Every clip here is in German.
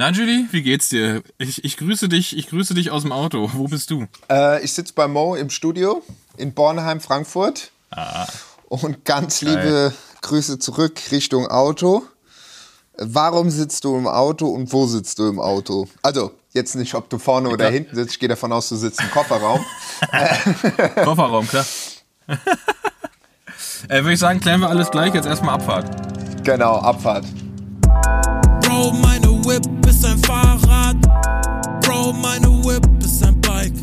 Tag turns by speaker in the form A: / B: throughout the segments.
A: Na, Julie, wie geht's dir? Ich, ich grüße dich, ich grüße dich aus dem Auto. Wo bist du?
B: Äh, ich sitze bei Mo im Studio in Bornheim, Frankfurt.
A: Ah.
B: Und ganz liebe Grüße zurück Richtung Auto. Warum sitzt du im Auto und wo sitzt du im Auto? Also, jetzt nicht, ob du vorne oder
A: glaub-
B: hinten sitzt. Ich gehe davon aus, du sitzt im Kofferraum.
A: Kofferraum, klar. äh, Würde ich sagen, klären wir alles gleich. Jetzt erstmal Abfahrt.
B: genau, Abfahrt.
C: Bro, meine ist ein Fahrrad. Bro, meine Whip ist ein Bike.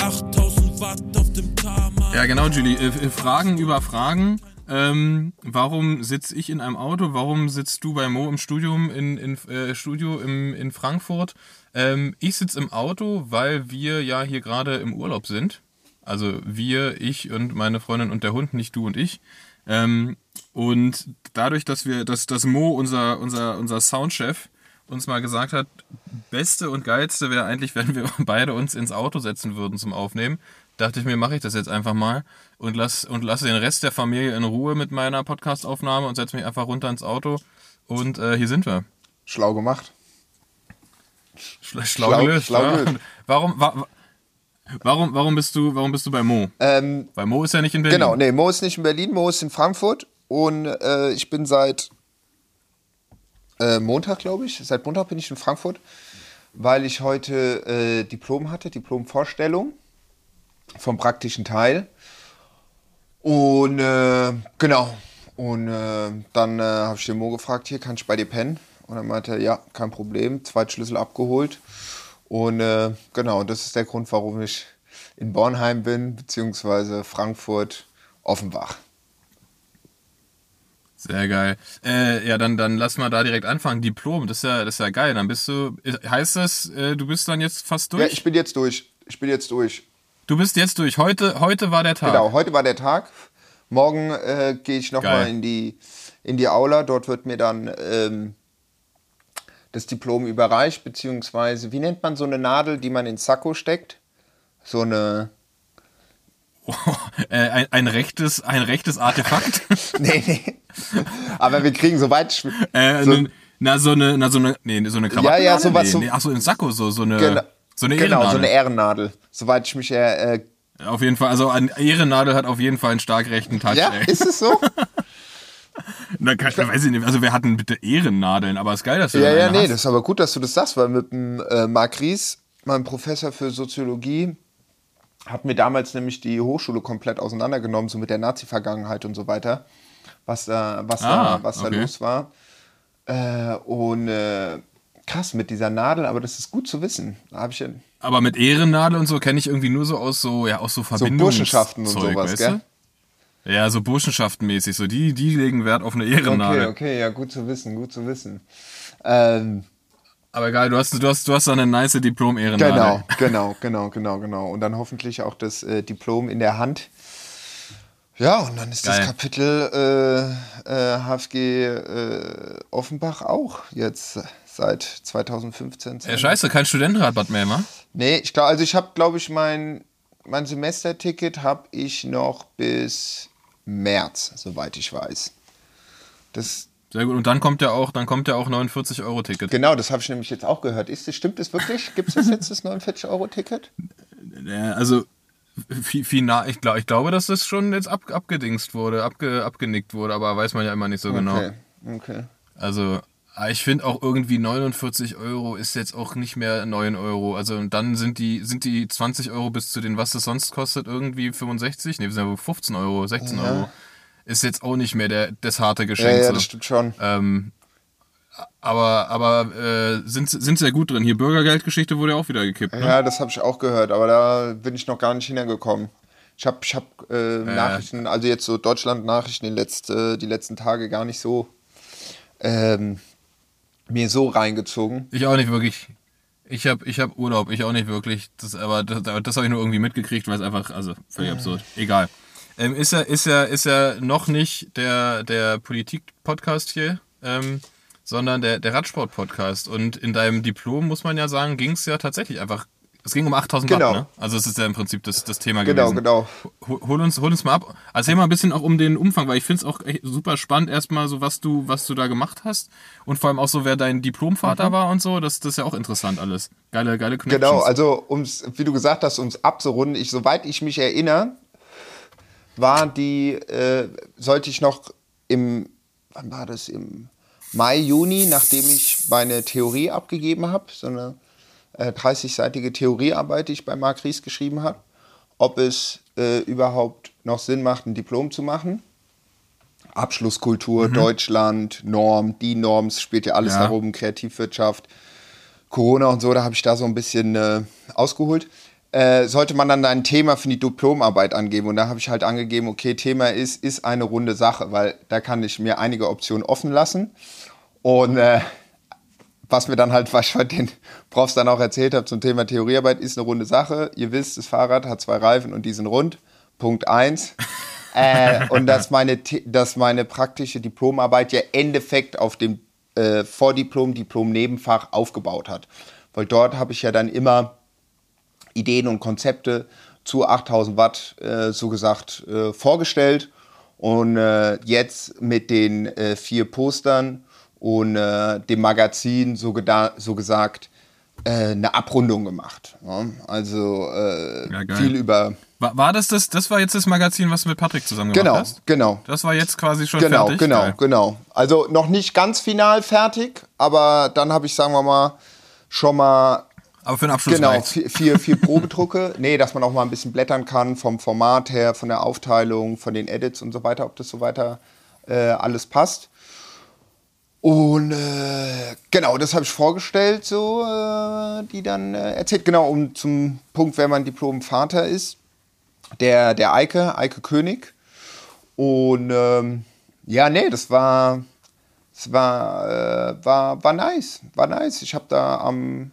C: 8000 Watt auf dem Tarmac.
A: Ja, genau, Julie. Äh, äh, Fragen über Fragen. Ähm, warum sitze ich in einem Auto? Warum sitzt du bei Mo im Studium in, in äh, Studio im, in Frankfurt? Ähm, ich sitze im Auto, weil wir ja hier gerade im Urlaub sind. Also wir, ich und meine Freundin und der Hund, nicht du und ich. Ähm, und dadurch, dass wir, dass, dass Mo, unser, unser, unser Soundchef, uns mal gesagt hat, beste und geilste wäre eigentlich, wenn wir beide uns ins Auto setzen würden zum Aufnehmen. Dachte ich mir, mache ich das jetzt einfach mal und lass und lasse den Rest der Familie in Ruhe mit meiner Podcastaufnahme und setze mich einfach runter ins Auto. Und äh, hier sind wir.
B: Schlau gemacht.
A: Schla schlau,
B: Schlau-
A: gelöst.
B: schlau
A: wa?
B: gelöst.
A: Warum, wa warum, warum bist du, warum bist du bei Mo?
B: Ähm,
A: Weil Mo ist ja nicht in Berlin.
B: genau, nee, Mo ist nicht in Berlin, Mo ist in Frankfurt. Und äh, ich bin seit äh, Montag, glaube ich, seit Montag bin ich in Frankfurt, weil ich heute äh, Diplom hatte, Diplomvorstellung vom praktischen Teil. Und äh, genau. Und äh, dann äh, habe ich den Mo gefragt, hier kann ich bei dir pennen? Und er meinte, ja, kein Problem, Zweitschlüssel abgeholt. Und äh, genau, das ist der Grund, warum ich in Bornheim bin, beziehungsweise Frankfurt, Offenbach.
A: Sehr geil. Äh, ja, dann, dann lass mal da direkt anfangen. Diplom, das ist ja, das ist ja geil. Dann bist du, heißt das, äh, du bist dann jetzt fast durch?
B: Ja, ich bin jetzt durch. Ich bin jetzt durch.
A: du bist jetzt durch. Heute, heute war der Tag.
B: Genau, heute war der Tag. Morgen äh, gehe ich nochmal in die, in die Aula. Dort wird mir dann ähm, das Diplom überreicht, beziehungsweise, wie nennt man so eine Nadel, die man ins Sakko steckt? So eine.
A: äh, ein, ein rechtes, ein rechtes Artefakt.
B: Nee, nee. Aber wir kriegen soweit. ich-
A: äh,
B: so,
A: na, so eine, na, so eine, nee, so eine Krawatte.
B: Ja, ja, sowas
A: Nee,
B: so-
A: nee, ach so, in Sakko, so, so eine,
B: genau,
A: so eine
B: genau, so eine
A: Ehrennadel.
B: Ehrennadel. Soweit ich mich äh, äh,
A: Auf jeden Fall, also ein Ehrennadel hat auf jeden Fall einen stark rechten Touch.
B: Ja,
A: ey.
B: ist es so?
A: Na, kann, weiß ich nicht, also wer hat denn bitte Ehrennadeln? Aber ist geil, dass du
B: Ja, ja,
A: eine
B: nee,
A: hast.
B: das ist aber gut, dass du das sagst, weil mit dem äh, Marc Ries, meinem Professor für Soziologie, hat mir damals nämlich die Hochschule komplett auseinandergenommen, so mit der Nazi-Vergangenheit und so weiter, was da, was
A: Ah,
B: da, was da
A: okay.
B: los war. Äh, und äh, krass, mit dieser Nadel, aber das ist gut zu wissen. Da habe ich ja
A: Aber mit Ehrennadel und so kenne ich irgendwie nur so aus so, ja, aus so
B: so
A: Verbindungs
B: Burschenschaften und
A: Zeug,
B: sowas,
A: weißt
B: gell?
A: Du? Ja, so Burschenschaftenmäßig, so die, die legen Wert auf eine Ehrennadel.
B: Okay, okay, ja, gut zu wissen, gut zu wissen. Ähm,
A: Aber egal, du hast, du hast, du hast eine nice Diplom-Ehrennadel.
B: Genau, genau, genau, genau, genau. Und dann hoffentlich auch das äh, Diplom in der Hand. Ja, und dann ist
A: Geil.
B: das Kapitel äh, äh, HFG äh, Offenbach auch jetzt seit 2015.
A: Ja, scheiße, kein Studentenrabatt mehr, wa?
B: Nee, ich glaube, also ich habe, glaube ich, mein, mein Semesterticket habe ich noch bis März, soweit ich weiß. Das,
A: Sehr gut. Und dann kommt ja auch, dann kommt ja auch 49 Euro Ticket.
B: genau, das habe ich nämlich jetzt auch gehört. Ist das, stimmt das wirklich? Gibt es das jetzt, das 49-Euro-Ticket?
A: Ja, also fi- final, ich, glaub, ich glaube, dass das schon jetzt ab, abgedingst wurde, abge, abgenickt wurde, aber weiß man ja immer nicht so genau.
B: Okay, okay.
A: Also ah, ich finde auch irgendwie 49 Euro ist jetzt auch nicht mehr 9 Euro. Also und dann sind die, sind die 20 Euro bis zu den, was das sonst kostet, irgendwie 65? Ne, wir sind ja 15 Euro, 16
B: Ja.
A: Euro. Ist jetzt auch nicht mehr der, das harte
B: Ja,
A: Geschenk.
B: ja,
A: so.
B: das stimmt schon.
A: Ähm, aber aber äh, sind, sind sehr gut drin. Hier Bürgergeldgeschichte wurde ja auch wieder gekippt. Ne?
B: Ja, das habe ich auch gehört, aber da bin ich noch gar nicht hingekommen. Ich habe ich hab, äh, Nachrichten, also jetzt so Deutschland-Nachrichten die, letzte, die letzten Tage gar nicht so ähm, mir so reingezogen.
A: Ich auch nicht wirklich. Ich habe ich hab Urlaub, ich auch nicht wirklich. Das, aber das, das habe ich nur irgendwie mitgekriegt, weil es einfach, also völlig absurd. Egal. Ähm, ist ja, ist ja, ist ja noch nicht der, der Politik-Podcast hier, ähm, sondern der, der Radsport-Podcast. Und in deinem Diplom, muss man ja sagen, ging es ja tatsächlich einfach Es ging um 8000
B: Genau.
A: Watt, ne? Also es ist ja im Prinzip das, das Thema
B: Genau,
A: gewesen.
B: genau.
A: Hol, hol uns, hol uns mal ab. Erzähl mal ein bisschen auch um den Umfang, weil ich finde es auch echt super spannend, erstmal so, was du, was du da gemacht hast. Und vor allem auch so, wer dein Diplomvater war und so. Das, das ist ja auch interessant alles. Geile, geile Connections.
B: Mhm. Genau, also ums, wie du gesagt hast, ums abzurunden, ich, soweit ich mich erinnere, war die, äh, sollte ich noch im, wann war das, im Mai, Juni, nachdem ich meine Theorie abgegeben habe, so eine äh, 30-seitige Theoriearbeit, die ich bei Marc Ries geschrieben habe, ob es äh, überhaupt noch Sinn macht, ein Diplom zu machen. Abschlusskultur, Deutschland, Norm, die Norms, spielt ja alles
A: Ja.
B: darum, Kreativwirtschaft, Corona und so, da habe ich da so ein bisschen äh, ausgeholt. Äh, sollte man dann ein Thema für die Diplomarbeit angeben und da habe ich halt angegeben, okay, Thema ist, ist eine runde Sache, weil da kann ich mir einige Optionen offen lassen und äh, was mir dann halt, was ich heute den Profs dann auch erzählt habe zum Thema Theoriearbeit, ist eine runde Sache. Ihr wisst, das Fahrrad hat zwei Reifen und die sind rund. Punkt eins. äh, und dass meine, dass meine praktische Diplomarbeit ja Endeffekt auf dem äh, Vordiplom, Diplom-Nebenfach aufgebaut hat. Weil dort habe ich ja dann immer Ideen und Konzepte zu 8000 Watt, äh, so gesagt, äh, vorgestellt. Und äh, jetzt mit den äh, vier Postern und äh, dem Magazin so, so gesagt äh, eine Abrundung gemacht. Ja? Also
A: Ja,
B: viel über.
A: War, war das das, das war jetzt das Magazin, was du mit Patrick zusammen gemacht
B: Genau,
A: hast?
B: genau.
A: Das war jetzt quasi schon
B: Genau,
A: fertig?
B: genau,
A: Geil.
B: genau. Also noch nicht ganz final fertig, aber dann habe ich, sagen wir mal, schon mal
A: Aber für den Abschluss
B: Genau, vier, vier, vier Probedrucke. nee, dass man auch mal ein bisschen blättern kann vom Format her, von der Aufteilung, von den Edits und so weiter, ob das so weiter äh, alles passt. Und äh, genau, das habe ich vorgestellt, so, äh, die dann äh, erzählt. Genau, um zum Punkt, wer mein Diplom-Vater ist. Der, der Eike, Eike König. Und ähm, ja, nee, das war, das war, äh, war, war nice. War nice. Ich habe da am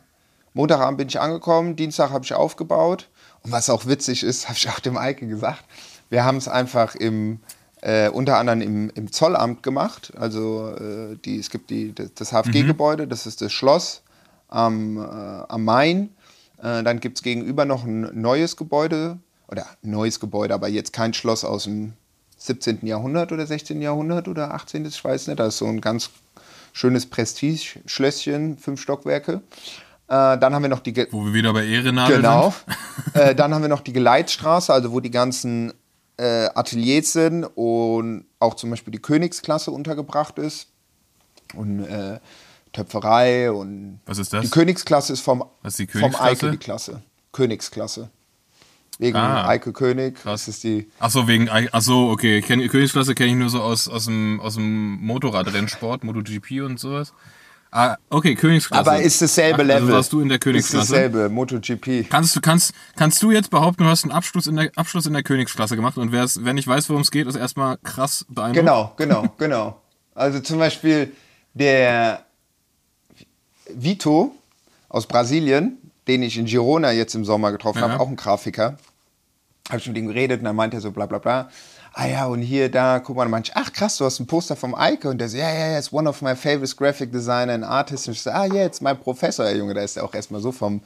B: Montagabend bin ich angekommen, Dienstag habe ich aufgebaut. Und was auch witzig ist, habe ich auch dem Eike gesagt, wir haben es einfach im, äh, unter anderem im, im Zollamt gemacht. Also äh, die, es gibt die, das HFG-Gebäude, das ist das Schloss am, äh, am Main. Äh, dann gibt es gegenüber noch ein neues Gebäude, oder neues Gebäude, aber jetzt kein Schloss aus dem 17. Jahrhundert oder 16. Jahrhundert oder 18. Ich weiß nicht. Da ist so ein ganz schönes Prestige-Schlösschen, fünf Stockwerke. Äh, dann haben wir noch die, Ge
A: Wo wir wieder bei Ehrenadel
B: Genau.
A: sind.
B: äh, dann haben wir noch die Geleitstraße, also wo die ganzen äh, Ateliers sind und auch zum Beispiel die Königsklasse untergebracht ist. Und äh, Töpferei und.
A: Was ist das?
B: Die Königsklasse ist vom,
A: Was ist die
B: vom
A: Königsklasse?
B: Eike die Klasse. Königsklasse. Wegen
A: Ah.
B: Eike König. Das ist die.
A: Ach so, wegen, ach so, okay. Kenn, Königsklasse kenne ich nur so aus, aus dem, aus dem Motorradrennsport, MotoGP und sowas. Ah, okay, Königsklasse.
B: Aber ist dasselbe
A: Ach,
B: Level.
A: Also warst du in der
B: Ist
A: Königsklasse.
B: dasselbe, MotoGP.
A: Kannst du, kannst, kannst du jetzt behaupten, du hast einen Abschluss in der, Abschluss in der Königsklasse gemacht und wer's, wer nicht weiß, worum es geht, ist erstmal krass beeindruckend.
B: Genau, genau, genau. Also zum Beispiel der Vito aus Brasilien, den ich in Girona jetzt im Sommer getroffen
A: Ja.
B: habe, auch ein Grafiker. Habe ich mit ihm geredet und dann meinte er so bla bla bla. Ah ja, und hier, da, guck mal, manch, ach krass, du hast ein Poster vom Eike. Und der so, ja, ja, ja, it's one of my favorite graphic designer and artists. Und ich so, ah, ja, jetzt mein Professor, der Junge, da ist ja auch erstmal so vom,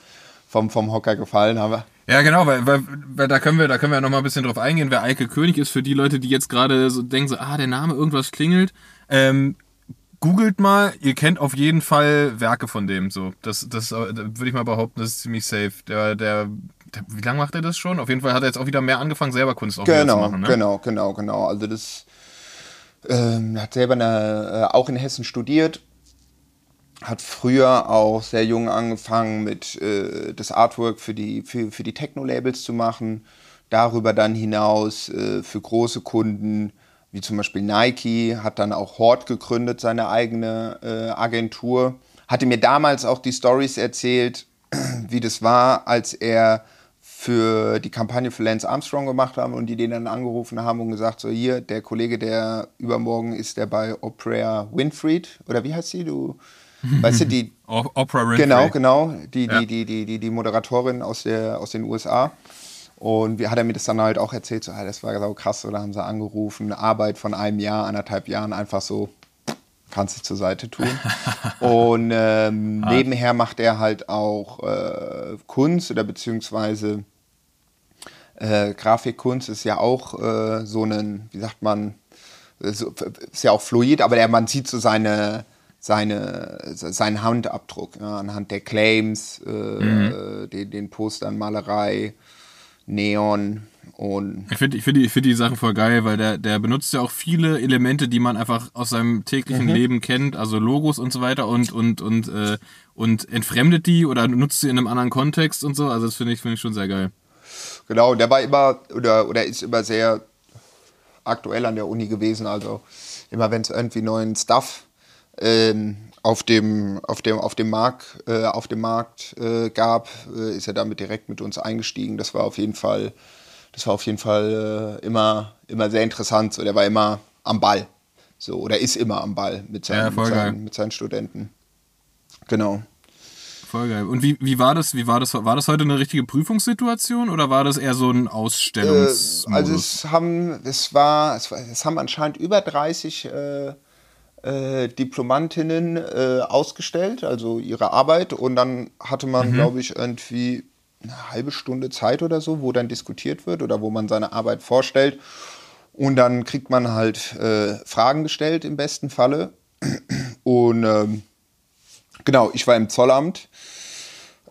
B: vom, vom Hocker gefallen. Aber
A: Ja, genau, weil, weil, weil da können wir, da können wir noch ein bisschen drauf eingehen, wer Eike König ist, für die Leute, die jetzt gerade so denken, so, ah, der Name, irgendwas klingelt. Ähm, googelt mal, ihr kennt auf jeden Fall Werke von dem, so. Das, das äh, da würde ich mal behaupten, das ist ziemlich safe. Der, der, der wie lange macht er das schon? Auf jeden Fall hat er jetzt auch wieder mehr angefangen, selber Kunst auch wieder zu
B: Genau,
A: machen, ne?
B: genau, genau, genau. Also das ähm, hat selber eine, äh, auch in Hessen studiert, hat früher auch sehr jung angefangen mit äh, das Artwork für die, für, für die Techno-Labels zu machen. Darüber dann hinaus äh, für große Kunden wie zum Beispiel Nike, hat dann auch Hort gegründet, seine eigene äh, Agentur. Hatte mir damals auch die Stories erzählt, wie das war, als er für die Kampagne für Lance Armstrong gemacht haben und die den dann angerufen haben und gesagt, so hier, der Kollege, der übermorgen ist, der bei Oprah Winfried, oder wie heißt sie, du, weißt du, die,
A: Oprah Winfrey.
B: genau, genau, die,
A: Ja.
B: die, die, die, die, die Moderatorin aus, der, aus den USA. Und wie hat er mir das dann halt auch erzählt, so, ah, das war so krass, oder haben sie angerufen, Arbeit von einem Jahr, anderthalb Jahren, einfach so kannst du zur Seite tun. Und ähm, nebenher macht er halt auch äh, Kunst oder beziehungsweise äh, Grafikkunst ist ja auch äh, so ein, wie sagt man, ist ja auch fluid, aber der, man sieht so seine, seine, seinen Handabdruck ja, anhand der Claims, äh,
A: Mhm.
B: den, den Postern, Malerei, Neon und
A: Ich finde ich find die, ich find die Sachen voll geil, weil der, der benutzt ja auch viele Elemente, die man einfach aus seinem täglichen Leben kennt, also Logos und so weiter und, und, und, äh, und entfremdet die oder nutzt sie in einem anderen Kontext und so. Also das finde ich, finde ich schon sehr geil.
B: Genau, der war immer oder, oder ist immer sehr aktuell an der Uni gewesen. Also immer wenn es irgendwie neuen Stuff ähm, auf dem auf dem auf dem Markt äh, auf dem Markt äh, gab, äh, ist er damit direkt mit uns eingestiegen. Das war auf jeden Fall das war auf jeden Fall äh, immer immer sehr interessant. So, der war immer am Ball, so oder ist immer am Ball mit seinen,
A: Ja,
B: mit seinen, mit seinen Studenten. Genau.
A: Voll geil. Und wie, wie war das? Wie war das? War das heute eine richtige Prüfungssituation oder war das eher so ein
B: Äh,
A: Ausstellungsmodus?
B: also es haben, es war, es war, es haben anscheinend über 30 äh, Diplomantinnen äh, ausgestellt, also ihre Arbeit. Und dann hatte man, glaube ich, irgendwie eine halbe Stunde Zeit oder so, wo dann diskutiert wird oder wo man seine Arbeit vorstellt. Und dann kriegt man halt äh, Fragen gestellt im besten Falle. Und ähm, genau, ich war im Zollamt.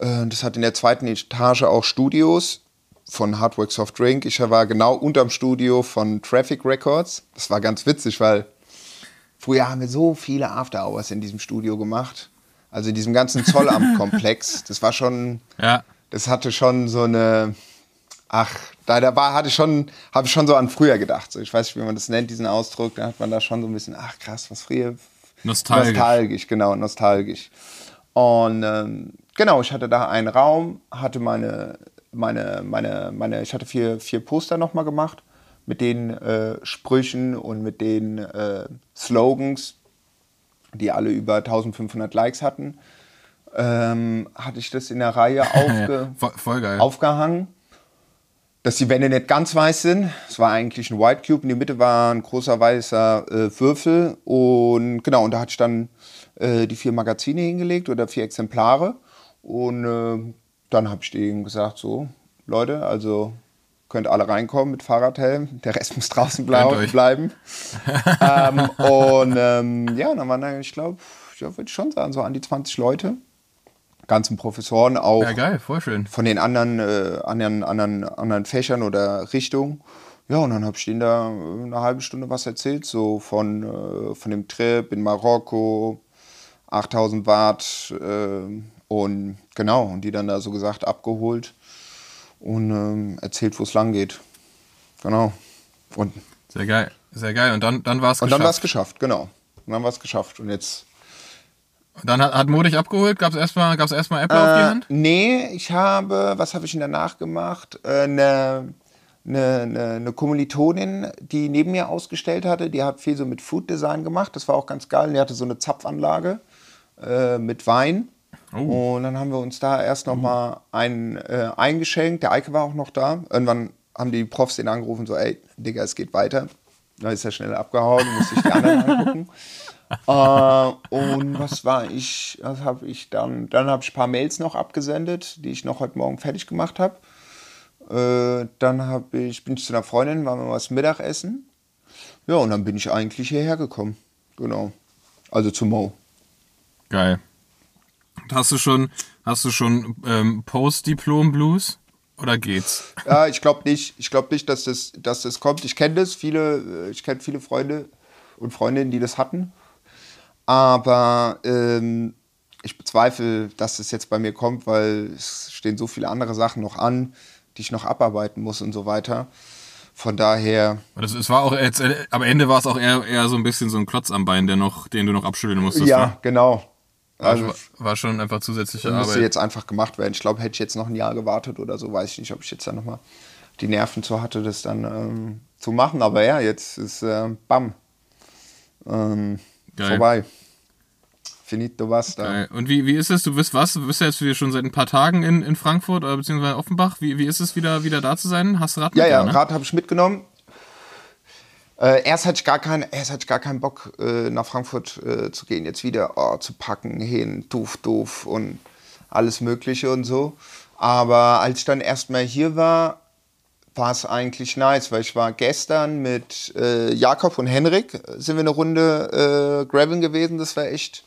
B: Äh, Das hat in der zweiten Etage auch Studios von Hardwork Soft Drink. Ich war genau unterm Studio von Traffic Records. Das war ganz witzig, weil früher haben wir so viele After Hours in diesem Studio gemacht. Also in diesem ganzen Zollamt-Komplex. Das war schon,
A: ja.
B: das hatte schon so eine, ach, da, da war, hatte ich schon, habe ich schon so an früher gedacht. So, ich weiß nicht, wie man das nennt, diesen Ausdruck. Da hat man da schon so ein bisschen, ach krass, was früher,
A: Nostalgisch.
B: Nostalgisch, genau, nostalgisch. Und ähm, genau, ich hatte da einen Raum, hatte meine, meine, meine, meine, ich hatte vier, vier Poster nochmal gemacht mit den äh, Sprüchen und mit den äh, Slogans, die alle über 1500 Likes hatten. Ähm, hatte ich das in der Reihe aufge
A: Voll, voll geil.
B: aufgehangen, dass die Wände nicht ganz weiß sind. Es war eigentlich ein White Cube. In der Mitte war ein großer weißer äh, Würfel. Und genau, und da hatte ich dann äh, die vier Magazine hingelegt oder vier Exemplare. Und äh, dann habe ich denen gesagt, so, Leute, also könnt alle reinkommen mit Fahrradhelm. Der Rest muss draußen bleiben. ähm, und ähm, ja, dann waren da, ich glaube, ja, würde ich schon sagen, so an die 20 Leute. Ganzen Professoren auch
A: ja, geil, voll schön.
B: von den anderen, äh, anderen, anderen, anderen Fächern oder Richtungen. Ja, und dann habe ich denen da äh, eine halbe Stunde was erzählt, so von, äh, von dem Trip in Marokko, 8000 Watt äh, und genau, und die dann da so gesagt abgeholt und ähm, erzählt, wo es lang geht. Genau. Und,
A: Sehr geil. Sehr geil. Und dann, dann war es
B: und dann war es
A: geschafft.
B: geschafft, genau. Und dann war es geschafft. Und jetzt
A: Dann hat, hat Mo dich abgeholt. Gab es erstmal gab's erstmal Apple auf die
B: Äh,
A: Hand?
B: Nee, ich habe, was habe ich denn danach gemacht? Äh, Eine eine, eine, eine Kommilitonin, die neben mir ausgestellt hatte, die hat viel so mit Food Design gemacht. Das war auch ganz geil. Die hatte so eine Zapfanlage äh, mit Wein.
A: Oh.
B: Und dann haben wir uns da erst noch mal einen äh, eingeschenkt. Der Eike war auch noch da. Irgendwann haben die Profs den angerufen, so, ey, Digga, es geht weiter. Da ist er schnell abgehauen, musste ich die anderen angucken. äh, und was war ich, was habe ich dann, dann habe ich ein paar Mails noch abgesendet, die ich noch heute Morgen fertig gemacht habe. Äh, dann hab ich, bin ich zu einer Freundin, waren wir was Mittagessen. Ja, und dann bin ich eigentlich hierher gekommen. Genau. Also zu Mo.
A: Geil. Hast du schon, hast du schon ähm, Post-Diplom-Blues? Oder geht's?
B: Ja, ich glaube nicht. Ich glaube nicht, dass das, dass das kommt. Ich kenne das, viele, äh, ich kenne viele Freunde und Freundinnen, die das hatten. Aber ähm, ich bezweifle, dass das jetzt bei mir kommt, weil es stehen so viele andere Sachen noch an, die ich noch abarbeiten muss und so weiter. Von daher,
A: Das, es war auch jetzt, äh, am Ende war es auch eher, eher so ein bisschen so ein Klotz am Bein, der noch, den du noch abschütteln musstest.
B: ja,
A: ne?
B: genau. Also
A: war, war schon einfach zusätzliche
B: müsste
A: Arbeit.
B: jetzt einfach gemacht werden. Ich glaube, hätte ich jetzt noch ein Jahr gewartet oder so, weiß ich nicht, ob ich jetzt dann nochmal die Nerven zu hatte, das dann ähm, zu machen. Aber ja, jetzt ist äh, bam. Ähm, vorbei. Finito basta.
A: Geil. Und wie, wie ist es? Du bist was? Du bist ja jetzt wieder schon seit ein paar Tagen in, in Frankfurt oder beziehungsweise Offenbach. Wie, wie ist es wieder, wieder da zu sein? Hast du Rad
B: Ja, ja,
A: ne?
B: Rad habe ich mitgenommen. Äh, erst hatte ich gar keinen, erst hatte ich gar keinen Bock, äh, nach Frankfurt äh, zu gehen. Jetzt wieder oh, zu packen, hin, doof, doof und alles Mögliche und so. Aber als ich dann erstmal hier war, war es eigentlich nice, weil ich war gestern mit äh, Jakob und Henrik, sind wir eine Runde äh, Graveln gewesen. Das war echt,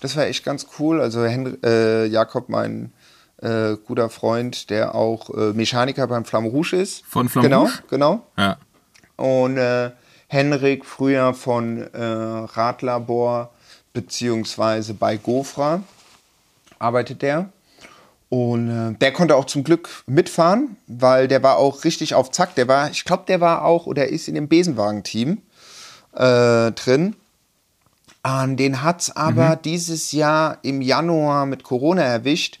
B: das war echt ganz cool. Also Henry, äh, Jakob, mein äh, guter Freund, der auch Mechaniker beim Flamme Rouge ist.
A: Von Flamme
B: genau,
A: Rouge?
B: Genau,
A: Ja.
B: Und äh, Henrik früher von äh, Radlabor beziehungsweise bei Gofra arbeitet der. Und äh, der konnte auch zum Glück mitfahren, weil der war auch richtig auf Zack. Der war, ich glaube, der war auch oder ist in dem Besenwagen-Team äh, drin. An den hat es aber dieses Jahr im Januar mit Corona erwischt.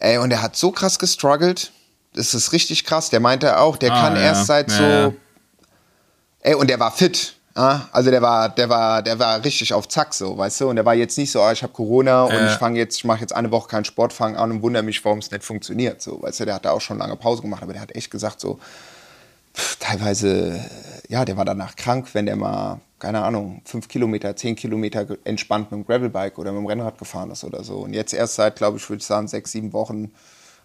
B: Ey, und er hat so krass gestruggelt. Das ist richtig krass. Der meinte auch, der
A: Ah,
B: kann
A: ja.
B: erst seit
A: Ja,
B: so. Ey, und der war fit. Ja? Also der war, der war, der war richtig auf Zack so, weißt du? Und der war jetzt nicht so, ah, ich habe Corona und ich fange jetzt, ich mache jetzt eine Woche keinen Sport, fange an und wundere mich, warum es nicht funktioniert. So, weißt du, der hat da auch schon lange Pause gemacht, aber der hat echt gesagt, so pff, teilweise, ja, der war danach krank, wenn der mal, keine Ahnung, fünf Kilometer, zehn Kilometer entspannt mit dem Gravelbike oder mit dem Rennrad gefahren ist oder so. Und jetzt erst seit, glaube ich, würde ich sagen, sechs, sieben Wochen,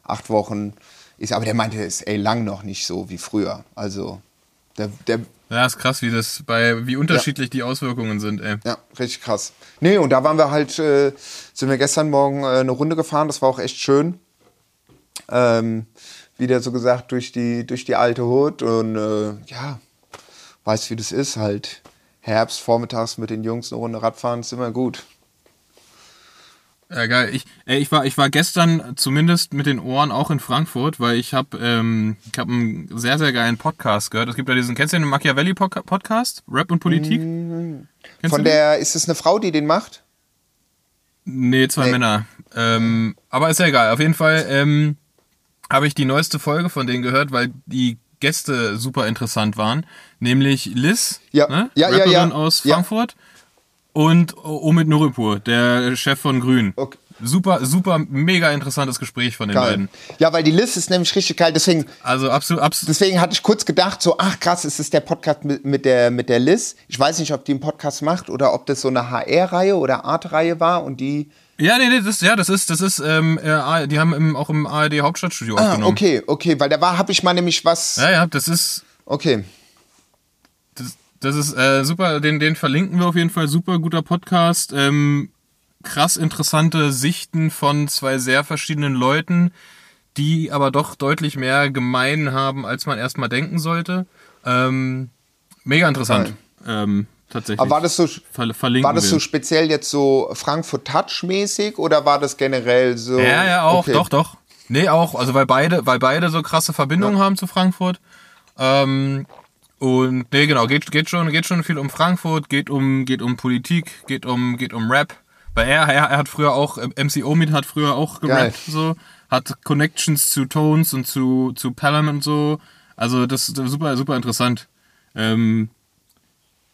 B: acht Wochen ist, aber der meinte, es ist ey lang noch nicht so wie früher. Also der, der
A: Ja, ist krass, wie das bei, wie unterschiedlich die Auswirkungen sind, ey.
B: Ja, richtig krass. Nee, und da waren wir halt, äh, sind wir gestern Morgen äh, eine Runde gefahren, das war auch echt schön. Ähm, wieder so gesagt durch die, durch die alte Hut und äh, ja, weißt wie das ist, halt Herbst, vormittags mit den Jungs eine Runde Radfahren, ist immer gut.
A: Ja, geil. Ich, ey, ich, war, ich war gestern zumindest mit den Ohren auch in Frankfurt, weil ich habe ähm, ich hab einen sehr, sehr geilen Podcast gehört. Es gibt ja diesen, kennst du den Machiavelli-Podcast? Rap und Politik? Kennst
B: Von der, ist es eine Frau, die den macht?
A: Nee, zwei
B: Nee.
A: Männer. Ähm, aber ist ja egal. Auf jeden Fall ähm, habe ich die neueste Folge von denen gehört, weil die Gäste super interessant waren. Nämlich Liz,
B: Ja.
A: ne?
B: Ja, ja,
A: Rapperin
B: ja.
A: aus
B: Ja.
A: Und Omid Nuripur, der Chef von Grün.
B: Okay.
A: Super, super, mega interessantes Gespräch von den
B: Geil.
A: beiden.
B: Ja, weil die List ist nämlich richtig geil, deswegen,
A: Also absolut, absolut.
B: deswegen hatte ich kurz gedacht, so, ach krass, ist es der Podcast mit, mit, der, mit der Liz. Ich weiß nicht, ob die einen Podcast macht oder ob das so eine HR-Reihe oder Art-Reihe war und die.
A: Ja, nee, nee, das, ja, das ist, das ist, ähm, äh, die haben im, auch im ARD Hauptstadtstudio
B: Ah,
A: aufgenommen.
B: okay, okay, weil da war, habe ich mal nämlich was.
A: Ja, ja, das ist,
B: Okay.
A: Das, ist äh, super, den, den verlinken wir auf jeden Fall. Super guter Podcast. Ähm, krass interessante Sichten von zwei sehr verschiedenen Leuten, die aber doch deutlich mehr gemein haben, als man erstmal denken sollte. Ähm, mega interessant. Ähm, tatsächlich.
B: Aber war das so,
A: Ver verlinken
B: war das
A: wir.
B: so speziell jetzt so Frankfurt Touch-mäßig oder war das generell so.
A: Ja, ja, auch,
B: okay.
A: doch, doch. Nee, auch, also weil beide, weil beide so krasse Verbindungen haben zu Frankfurt. Ähm, und nee, genau, geht, geht, schon, geht schon viel um Frankfurt, geht um, geht um Politik, geht um, geht um Rap. Weil er, er, er hat früher auch, MC Omid hat früher auch gerappt, so, hat Connections zu Tones und zu, zu Pelham und so. Also das ist super, super interessant. Ähm,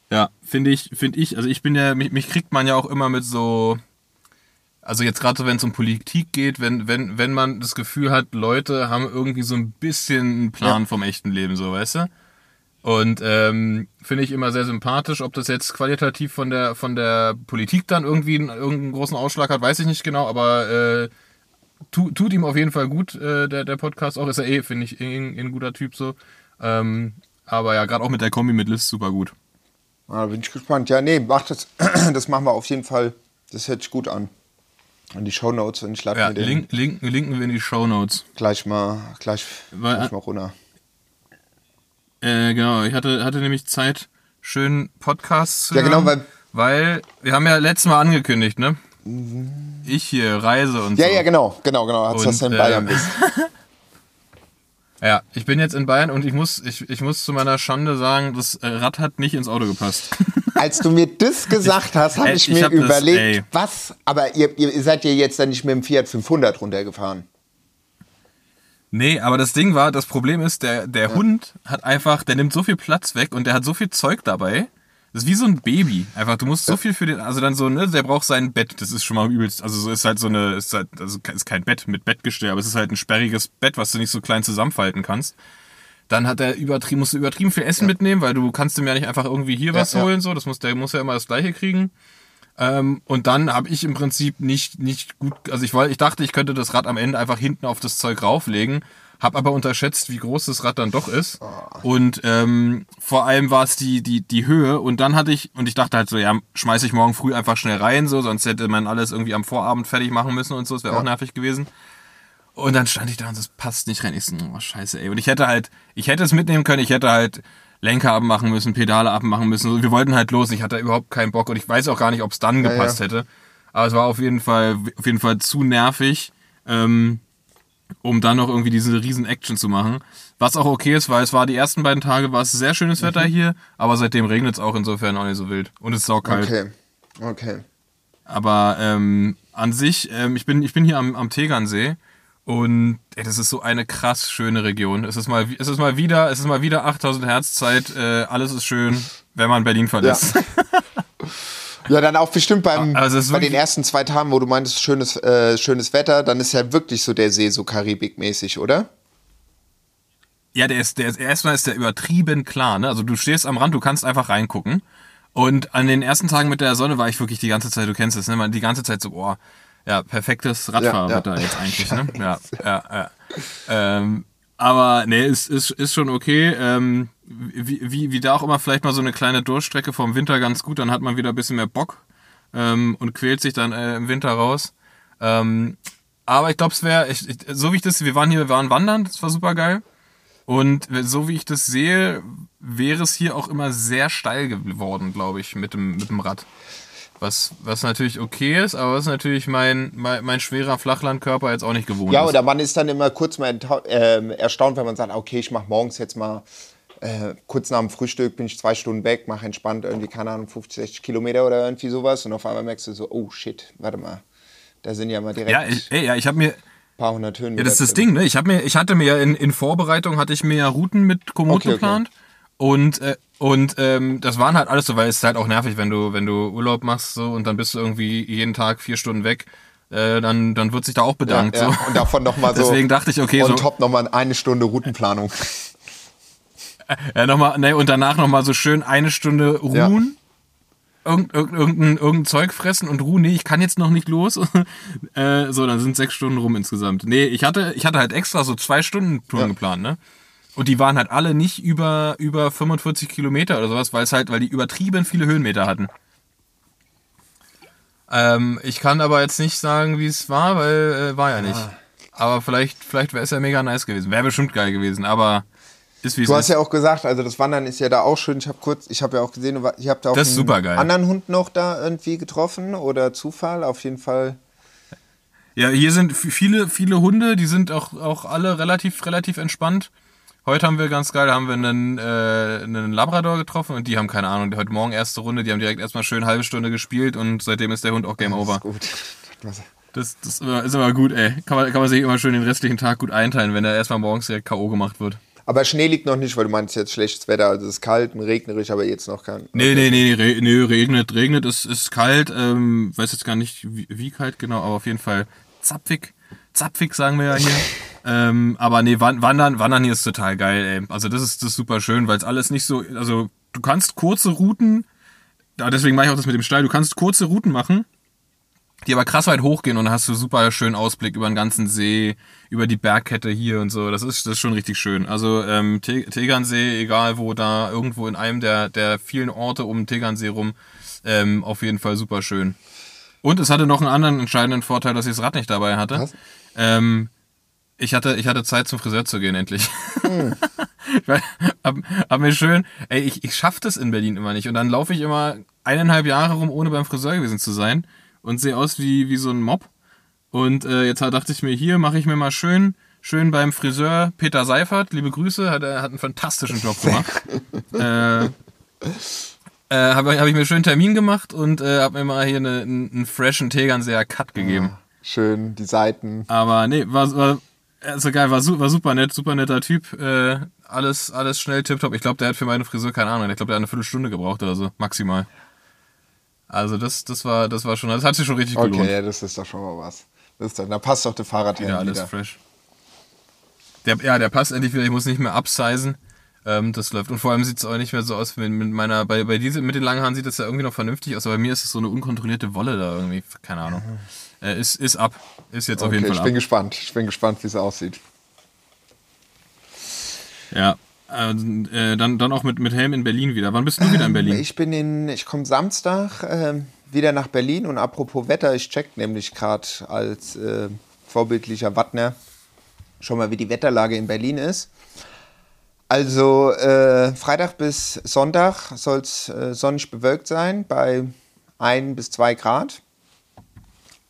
A: ja, finde ich, finde ich, also ich bin ja, mich, mich kriegt man ja auch immer mit so, also jetzt gerade so, wenn es um Politik geht, wenn, wenn, wenn man das Gefühl hat, Leute haben irgendwie so ein bisschen einen Plan vom echten Leben, so, weißt du? Und ähm, finde ich immer sehr sympathisch. Ob das jetzt qualitativ von der von der Politik dann irgendwie einen, irgendeinen großen Ausschlag hat, weiß ich nicht genau, aber äh, tu, tut ihm auf jeden Fall gut, äh, der, der Podcast auch. Ist er eh, finde ich, eh ein, ein guter Typ so. Ähm, aber ja, gerade auch mit der Kombi mit Liz super gut.
B: Ah, da bin ich gespannt. Ja, nee, mach das, das machen wir auf jeden Fall. Das hört sich gut an. Und die Shownotes und ich lade
A: Ja,
B: mir den
A: link, link, linken wir in die Show Notes.
B: gleich mal, gleich,
A: Weil-
B: gleich mal runter.
A: Äh, genau, ich hatte, hatte nämlich Zeit, schön Podcasts zu
B: Ja, genau,
A: hören, weil wir haben ja letztes Mal angekündigt, ne? Ich hier, Reise und
B: Ja,
A: so.
B: ja, genau, genau, genau.
A: Und,
B: dass du in
A: äh,
B: Bayern bist.
A: Ja, ich bin jetzt in Bayern und ich muss, ich, ich muss zu meiner Schande sagen, das äh, Rad hat nicht ins Auto gepasst.
B: Als du mir das gesagt hast, habe
A: Ey,
B: ich
A: ich
B: mir
A: hab das,
B: überlegt,
A: ey.
B: was, aber ihr, ihr seid ja jetzt dann nicht mit dem Fiat 500 runtergefahren.
A: Nee, aber das Ding war, das Problem ist, der, der Hund hat einfach, der nimmt so viel Platz weg und der hat so viel Zeug dabei. Das ist wie so ein Baby. Einfach, du musst so viel für den, also dann so, ne, der braucht sein Bett. Das ist schon mal übelst, also so ist halt so eine, ist halt, also ist kein Bett mit Bettgestell, aber es ist halt ein sperriges Bett, was du nicht so klein zusammenfalten kannst. Dann hat er übertrieben, musst du übertrieben viel Essen mitnehmen, weil du kannst ihm ja nicht einfach irgendwie hier was
B: ja.
A: holen, so. Das muss, der muss ja immer das Gleiche kriegen. Ähm, und dann habe ich im Prinzip nicht, nicht gut, also ich wollte, ich dachte, ich könnte das Rad am Ende einfach hinten auf das Zeug rauflegen, habe aber unterschätzt, wie groß das Rad dann doch ist. Und ähm, vor allem war es die, die, die Höhe. Und dann hatte ich, und ich dachte halt so, ja, schmeiße ich morgen früh einfach schnell rein, so, sonst hätte man alles irgendwie am Vorabend fertig machen müssen und so, das wäre auch nervig gewesen. Und dann stand ich da und das passt nicht rein. Ich so, oh, scheiße, ey. Und ich hätte halt, ich hätte es mitnehmen können, ich hätte halt Lenker abmachen müssen, Pedale abmachen müssen. Wir wollten halt los. Ich hatte überhaupt keinen Bock und ich weiß auch gar nicht, ob es dann gepasst
B: ja.
A: hätte. Aber es war auf jeden Fall, auf jeden Fall zu nervig, ähm, um dann noch irgendwie diese riesen Action zu machen. Was auch okay ist, weil es war die ersten beiden Tage, war es sehr schönes Wetter hier, aber seitdem regnet es auch insofern auch nicht so wild. Und es ist auch kalt.
B: Okay. Okay.
A: Aber ähm, an sich, ähm, ich, bin, ich bin hier am, am Tegernsee und ey, das ist so eine krass schöne Region. Es ist mal, es ist mal wieder, es ist mal wieder 8000 Hertz Zeit. Äh, alles ist schön, wenn man Berlin verlässt.
B: Ja, dann auch bestimmt beim,
A: Also
B: bei den ersten zwei Tagen, wo du meintest, schönes, äh, schönes Wetter, dann ist ja wirklich so der See so karibikmäßig, oder?
A: Ja, der ist, der ist, erstmal ist der übertrieben klar, ne? Also du stehst am Rand, du kannst einfach reingucken. Und an den ersten Tagen mit der Sonne war ich wirklich die ganze Zeit, du kennst es, ne? Die ganze Zeit so, boah, ja, perfektes Radfahrerwetter
B: Ja, ja.
A: jetzt eigentlich, ne? Ja, ja, ja. Ähm, aber nee, ist, ist, ist schon okay. Ähm, wie, wie, wie da auch immer vielleicht mal so eine kleine Durchstrecke vom Winter ganz gut, dann hat man wieder ein bisschen mehr Bock ähm, und quält sich dann äh, im Winter raus. Ähm, aber ich glaube, es wäre, so wie ich das, wir waren hier, wir waren wandern, das war super geil. Und so wie ich das sehe, wäre es hier auch immer sehr steil geworden, glaube ich, mit dem, mit dem Rad. Was, was natürlich okay ist, aber was natürlich mein, mein, mein schwerer Flachlandkörper jetzt auch nicht gewohnt
B: Ja,
A: ist.
B: oder man ist dann immer kurz mal ähm, erstaunt, wenn man sagt, okay, ich mache morgens jetzt mal äh, kurz nach dem Frühstück bin ich zwei Stunden weg, mache entspannt irgendwie, keine Ahnung, 50, 60 Kilometer oder irgendwie sowas und auf einmal merkst du so, oh shit, warte mal, da sind ja mal direkt
A: ja,
B: ein
A: ich, ey, ja, ich habe mir,
B: paar hundert Höhen.
A: Ja, das ist das Ding, ne? Ich, hab mir, ich hatte mir ja in, in Vorbereitung hatte ich mir ja Routen mit Komoot
B: Okay, okay.
A: Und, äh, und ähm, das waren halt alles so, weil es ist halt auch nervig, wenn du, wenn du Urlaub machst so und dann bist du irgendwie jeden Tag vier Stunden weg, äh, dann, dann wird sich da auch
B: Ja,
A: bedankt.
B: ja.
A: So.
B: Und davon nochmal so.
A: Deswegen dachte ich, okay,
B: on
A: so,
B: top nochmal eine Stunde Routenplanung.
A: ja, noch mal, ne, und danach nochmal so schön eine Stunde ruhen. Irgend, irgend, irgendein, irgendein Zeug fressen und ruhen, nee, ich kann jetzt noch nicht los. äh, so, dann sind sechs Stunden rum insgesamt. Nee, ich hatte, ich hatte halt extra so zwei Stunden Touren
B: Ja.
A: geplant, ne? Und die waren halt alle nicht über, über 45 Kilometer oder sowas, weil es halt, weil die übertrieben viele Höhenmeter hatten. Ähm, ich kann aber jetzt nicht sagen, wie es war, weil äh, war ja nicht. Aber vielleicht, vielleicht wäre es ja mega nice gewesen. Wäre bestimmt geil gewesen, aber ist wie es
B: Du
A: ist.
B: hast ja auch gesagt, also das Wandern ist ja da auch schön. Ich habe kurz, ich habe ja auch gesehen, ihr habt da auch einen anderen Hund noch da irgendwie getroffen oder Zufall. Auf jeden Fall.
A: Ja, hier sind viele, viele Hunde, die sind auch, auch alle relativ, relativ entspannt. Heute haben wir ganz geil, da haben wir einen, äh, einen Labrador getroffen und die haben keine Ahnung, heute Morgen erste Runde, die haben direkt erstmal schön eine halbe Stunde gespielt und seitdem ist der Hund auch Game Over.
B: Gut.
A: Das, das ist, immer, ist immer gut, ey. Kann man, kann man sich immer schön den restlichen Tag gut einteilen, wenn er erstmal morgens direkt K.O. gemacht wird.
B: Aber Schnee liegt noch nicht, weil du meinst jetzt schlechtes Wetter, also es ist kalt und regnerisch, aber jetzt noch kein.
A: Nee, nee, nee, nee, nee regnet, regnet, es ist kalt, ähm, weiß jetzt gar nicht, wie, wie kalt genau, aber auf jeden Fall zapfig, zapfig sagen wir ja hier. ähm, aber nee, wan- wandern, wandern hier ist total geil, ey. Also das ist, das ist super schön, weil es alles nicht so, also du kannst kurze Routen, ja, deswegen mache ich auch das mit dem Steil, du kannst kurze Routen machen, die aber krass weit hochgehen und dann hast du super schönen Ausblick über den ganzen See, über die Bergkette hier und so. Das ist, das ist schon richtig schön. Also ähm, Te Tegernsee, egal wo da, irgendwo in einem der, der vielen Orte um Tegernsee rum, ähm, auf jeden Fall super schön. Und es hatte noch einen anderen entscheidenden Vorteil, dass ich das Rad nicht dabei hatte. Ähm, ich hatte, ich hatte Zeit zum Friseur zu gehen, endlich. Ich war- hab, hab mir schön, ey, ich, ich schaff das in Berlin immer nicht. Und dann laufe ich immer eineinhalb Jahre rum, ohne beim Friseur gewesen zu sein. Und sehe aus wie, wie so ein Mob. Und äh, jetzt dachte ich mir, hier mache ich mir mal schön, schön beim Friseur Peter Seifert, liebe Grüße, hat, er hat einen fantastischen Job gemacht. äh, äh, habe hab ich mir schön einen Termin gemacht und äh, habe mir mal hier eine, einen, einen freshen Tegernseer Cut gegeben.
B: Schön, die Seiten.
A: Aber nee, war, war also geil, war, su war super nett, super netter Typ. Äh, alles, alles schnell tipptopp. Ich glaube, der hat für meine Frisur keine Ahnung. Ich glaube, der hat eine Viertelstunde gebraucht oder so, maximal. Also das, das war, das war schon, das hat sich schon richtig
B: Okay,
A: gelohnt.
B: ja, das ist doch schon mal was. Das ist dann, da passt doch der Fahrradhelm
A: Ja, alles
B: wieder.
A: fresh. Der, ja, der passt endlich wieder. Ich muss nicht mehr upsizen. Ähm, das läuft. Und vor allem sieht es auch nicht mehr so aus wie mit meiner. Bei, bei diese, mit den langen Haaren sieht das ja irgendwie noch vernünftig aus, aber bei mir ist es so eine unkontrollierte Wolle da irgendwie. Keine Ahnung. Äh, ist, ist ab. Ist jetzt auf
B: Okay,
A: jeden
B: ich
A: Fall
B: bin
A: ab.
B: gespannt. Ich bin gespannt, wie es aussieht.
A: Ja. Äh, dann, dann auch mit, mit Helm in Berlin wieder. Wann bist du wieder in Berlin?
B: Ich bin in, ich komme Samstag ähm, wieder nach Berlin und apropos Wetter, ich check nämlich gerade als äh, vorbildlicher Wattner schon mal, wie die Wetterlage in Berlin ist. Also äh, Freitag bis Sonntag soll es äh, sonnig bewölkt sein bei 1 bis 2 Grad.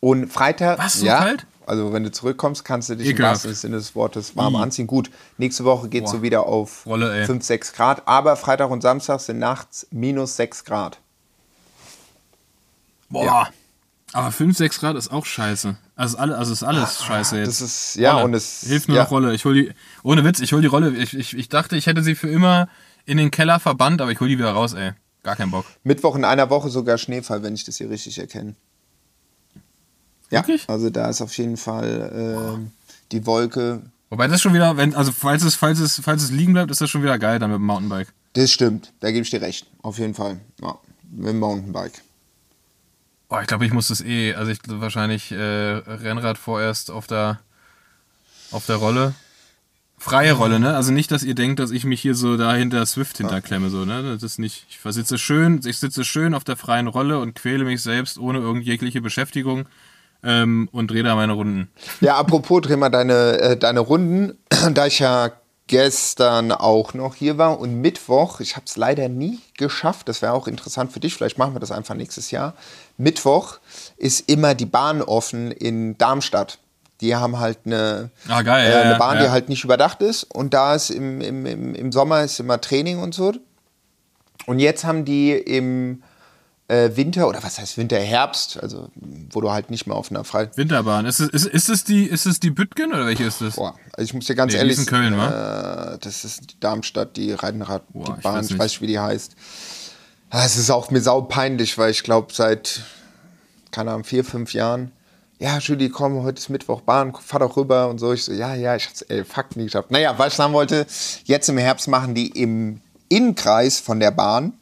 B: Und Freitag.
A: Was, so
B: ja,
A: kalt?
B: Also wenn du zurückkommst, kannst du dich im
A: Ekelhaft.
B: wahrsten Sinne des Wortes warm
A: I.
B: anziehen. Gut, nächste Woche geht es so wieder auf
A: Rolle, ey.
B: 5, 6 Grad. Aber Freitag und Samstag sind nachts minus 6 Grad.
A: Boah. Aber 5, 6 Grad ist auch scheiße. Also ist alles, also ist alles scheiße jetzt.
B: das ist- ja,
A: Rolle.
B: und es-
A: Hilft nur
B: ja.
A: noch Rolle. Ich hol die. Ohne Witz, ich hol die Rolle. Ich, ich, ich dachte, ich hätte sie für immer in den Keller verbannt, aber ich hol die wieder raus, ey. Gar keinen Bock.
B: Mittwoch in einer Woche sogar Schneefall, wenn ich das hier richtig erkenne. Ja,
A: Wirklich?
B: also da ist auf jeden Fall ähm, die Wolke.
A: Wobei das schon wieder, wenn, also falls es, falls es, falls es liegen bleibt, ist das schon wieder geil dann mit dem Mountainbike.
B: Das stimmt, da gebe ich dir recht. Auf jeden Fall. Ja, mit dem Mountainbike.
A: Boah, ich glaube, ich muss das eh, also ich wahrscheinlich äh, Rennrad vorerst auf der auf der Rolle. Freie Rolle, ne? Also nicht, dass ihr denkt, dass ich mich hier so da hinter Swift hinterklemme, so, ne? Das ist nicht. Ich sitze schön, ich sitze schön auf der freien Rolle und quäle mich selbst ohne irgendjegliche Beschäftigung ähm, und drehe da meine Runden.
B: Ja, apropos, dreh mal deine, äh, deine Runden. Da ich ja gestern auch noch hier war und Mittwoch, ich habe es leider nie geschafft, das wäre auch interessant für dich, vielleicht machen wir das einfach nächstes Jahr. Mittwoch ist immer die Bahn offen in Darmstadt. Die haben halt eine,
A: Ah, geil,
B: äh,
A: ja,
B: eine Bahn,
A: ja.
B: die halt nicht überdacht ist und da ist im, im, im, im Sommer ist immer Training und so. Und jetzt haben die im äh, Winter, oder was heißt Winter, Herbst, also wo du halt nicht mehr auf einer Frei...
A: Winterbahn. Ist es, ist, ist es die, ist es die Bütgen oder welche ist das?
B: Boah, also ich muss dir ganz
A: Nee,
B: ehrlich
A: ist in Köln, wa?
B: äh, das ist die Darmstadt, die Rheinrad,
A: Boah,
B: die
A: ich
B: Bahn,
A: weiß
B: ich
A: nicht.
B: weiß nicht, wie die heißt. Ah, Es ist auch mir sau peinlich, weil ich glaube, seit, keine Ahnung, vier, fünf Jahren, ja, Julie, komm, heute ist Mittwoch, Bahn, fahr doch rüber und so. Ich so, ja, ja, ich hab's, ey, fuck, nie geschafft. Naja, was ich sagen wollte, jetzt im Herbst machen die im Innenkreis von der Bahn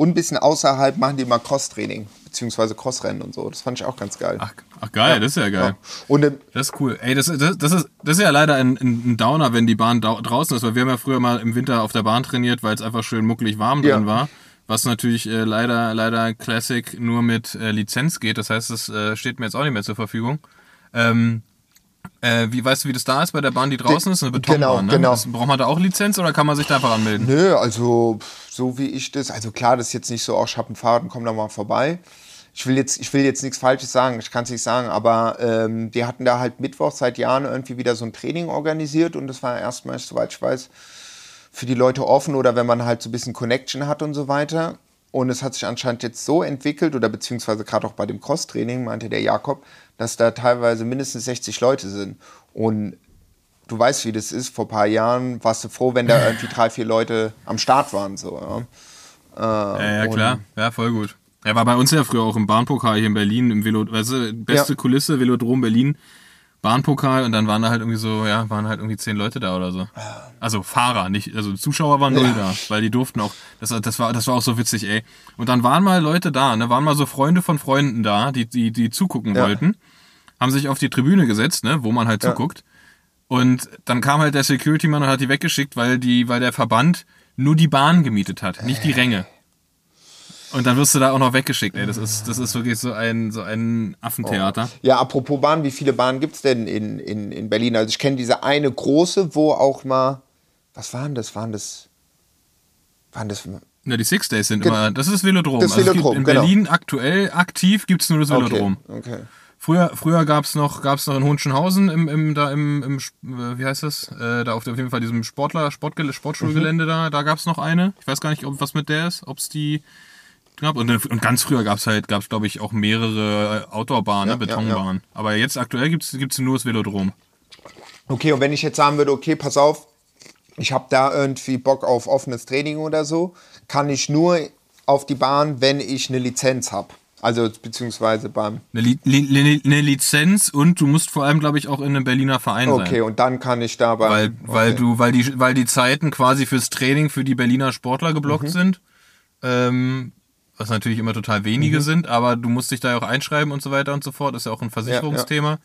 B: und ein bisschen außerhalb machen die mal Crosstraining, beziehungsweise Crossrennen und so. Das fand ich auch ganz geil.
A: Ach, ach geil, das ist ja geil.
B: Ja. Und
A: Das ist cool. Ey, das, das, das, ist, das ist ja leider ein, ein Downer, wenn die Bahn draußen ist, weil wir haben ja früher mal im Winter auf der Bahn trainiert, weil es einfach schön muckelig warm
B: Ja.
A: drin war. Was natürlich äh, leider, leider Classic nur mit äh, Lizenz geht. Das heißt, das äh, steht mir jetzt auch nicht mehr zur Verfügung. Ähm, äh, wie weißt du, wie das da ist bei der Bahn, die draußen ist? Eine Betonbahn,
B: genau,
A: ne?
B: genau.
A: Das, braucht man da auch Lizenz oder kann man sich da einfach anmelden?
B: Nö, also so wie ich das, also klar, das ist jetzt nicht so, auch ich hab ein Fahrrad und komm da mal vorbei. Ich will jetzt, ich will jetzt nichts Falsches sagen, ich kann es nicht sagen, aber ähm, die hatten da halt Mittwoch seit Jahren irgendwie wieder so ein Training organisiert und das war erstmals, soweit ich weiß, für die Leute offen oder wenn man halt so ein bisschen Connection hat und so weiter. Und es hat sich anscheinend jetzt so entwickelt, oder beziehungsweise gerade auch bei dem Cross-Training, meinte der Jakob, dass da teilweise mindestens 60 Leute sind. Und du weißt, wie das ist. Vor ein paar Jahren warst du froh, wenn da irgendwie drei, vier Leute am Start waren. So, ja.
A: Ja, ja, klar. Ja, voll gut. Er war bei uns ja früher auch im Bahnpokal hier in Berlin, im Velo, weißt du, beste
B: Ja.
A: Kulisse, Velodrom Berlin, Bahnpokal und dann waren da halt irgendwie so, ja, waren halt irgendwie zehn Leute da oder so. Also Fahrer, nicht, also Zuschauer waren null
B: Ja.
A: da, weil die durften auch, das, das war, das war auch so witzig, ey. Und dann waren mal Leute da, ne, waren mal so Freunde von Freunden da, die, die, die zugucken
B: Ja.
A: wollten, haben sich auf die Tribüne gesetzt, ne, wo man halt
B: Ja.
A: zuguckt. Und dann kam halt der Security-Mann und hat die weggeschickt, weil die, weil der Verband nur die Bahn gemietet hat, nicht die Ränge. Und dann wirst du da auch noch weggeschickt, ey. Das ist, das ist wirklich so ein, so ein Affentheater.
B: Ja, apropos Bahn, wie viele Bahnen gibt es denn in, in, in Berlin? Also ich kenne diese eine große, wo auch mal, was waren das? Waren das, waren das,
A: Ja, die Six Days sind
B: Gen-
A: immer, das ist Velodrom.
B: Das
A: also
B: Velodrom,
A: in
B: genau.
A: Berlin aktuell aktiv gibt es nur das Velodrom.
B: okay, okay.
A: Früher, früher gab es noch, gab's noch in Hohenschönhausen im, im, da im, im, äh, wie heißt das? Äh, da auf, auf jeden Fall diesem Sportler, Sportgel Sportschulgelände da, da gab es noch eine. Ich weiß gar nicht, ob was mit der ist, ob es die gab. Und, und ganz früher gab es halt, gab es glaube ich auch mehrere Outdoor-Bahnen,
B: Ja,
A: ne,
B: ja,
A: Betonbahnen. Aber jetzt aktuell gibt es nur das Velodrom.
B: Okay, und wenn ich jetzt sagen würde, okay, pass auf, ich habe da irgendwie Bock auf offenes Training oder so, kann ich nur auf die Bahn, wenn ich eine Lizenz habe. Also beziehungsweise beim.
A: Eine, Li Li Li Lizenz und du musst vor allem, glaube ich, auch in einem Berliner Verein sein.
B: Okay, und dann kann ich da beim.
A: Weil, weil
B: okay.
A: du, weil die, weil die Zeiten quasi fürs Training für die Berliner Sportler geblockt
B: Mhm.
A: sind. Ähm, was natürlich immer total wenige
B: Mhm.
A: sind, aber du musst dich da ja auch einschreiben und so weiter und so fort. ist ja auch ein Versicherungsthema.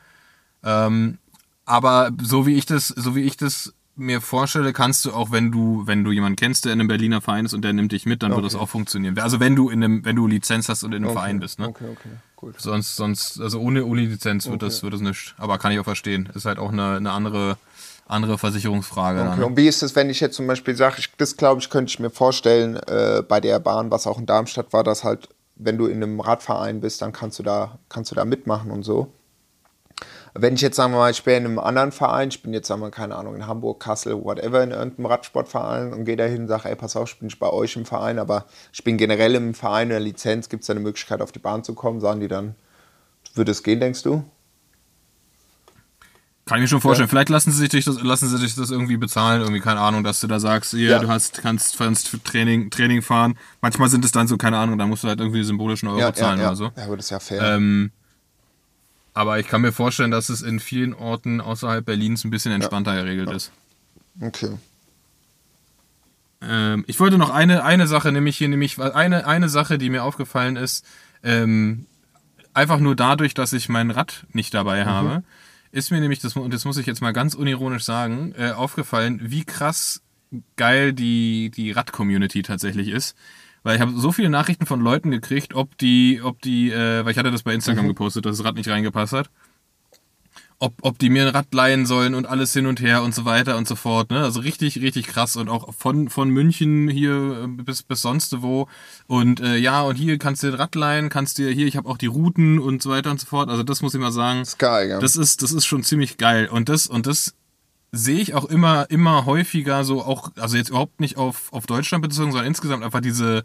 A: Ähm, aber so wie ich das, so wie ich das mir vorstelle, kannst du auch, wenn du, wenn du jemanden kennst, der in einem Berliner Verein ist und der nimmt dich mit, dann wird das auch funktionieren. Also wenn du in einem, wenn du Lizenz hast und in einem Verein bist, ne?
B: Okay, okay, gut.
A: Sonst, sonst, also ohne, ohne Lizenz wird das, wird das nichts. Aber kann ich auch verstehen. Ist halt auch eine, eine andere, andere Versicherungsfrage.
B: Okay,
A: Dann. ne?
B: und wie ist es, wenn ich jetzt zum Beispiel sage, ich, das glaube ich, könnte ich mir vorstellen, äh, bei der Bahn, was auch in Darmstadt war, dass halt, wenn du in einem Radverein bist, dann kannst du da, kannst du da mitmachen und so. Wenn ich jetzt, sagen wir mal, ich bin in einem anderen Verein, ich bin jetzt, sagen wir mal, keine Ahnung, in Hamburg, Kassel, whatever, in irgendeinem Radsportverein und gehe dahin und sage, ey, pass auf, ich bin nicht bei euch im Verein, aber ich bin generell im Verein oder Lizenz, gibt es da eine Möglichkeit, auf die Bahn zu kommen? Sagen die dann, würde es gehen, denkst du?
A: Kann ich mir schon vorstellen. Vielleicht lassen sie sich das, lassen sie sich das irgendwie bezahlen, irgendwie, keine Ahnung, dass du da sagst, hier,
B: Ja.
A: du hast, kannst, kannst Training, Training fahren. Manchmal sind es dann so, keine Ahnung, da musst du halt irgendwie symbolischen Euro zahlen
B: ja.
A: oder so.
B: Ja, aber das ist ja fair.
A: Ähm, aber ich kann mir vorstellen, dass es in vielen Orten außerhalb Berlins ein bisschen entspannter geregelt ist.
B: okay.
A: Ähm, ich wollte noch eine, eine Sache, nämlich hier, nämlich eine, eine Sache, die mir aufgefallen ist, ähm, einfach nur dadurch, dass ich mein Rad nicht dabei habe, ist mir nämlich, das, und das muss ich jetzt mal ganz unironisch sagen, äh, aufgefallen, wie krass geil die, die Rad-Community tatsächlich ist. Weil ich habe so viele Nachrichten von Leuten gekriegt, ob die, ob die, äh, weil ich hatte das bei Instagram gepostet, dass das Rad nicht reingepasst hat ob, ob die mir ein Rad leihen sollen und alles hin und her und so weiter und so fort. Ne? Also richtig, richtig krass. Und auch von, von München hier äh, bis, bis sonst wo. Und äh, ja, und hier kannst du dir ein Rad leihen, kannst dir hier, ich habe auch die Routen und so weiter und so fort. Also das muss ich mal sagen.
B: Das ist geil, ja.
A: Das ist, das ist schon ziemlich geil. Und das, und das sehe ich auch immer, immer häufiger so auch, also jetzt überhaupt nicht auf, auf Deutschland bezogen, sondern insgesamt einfach diese,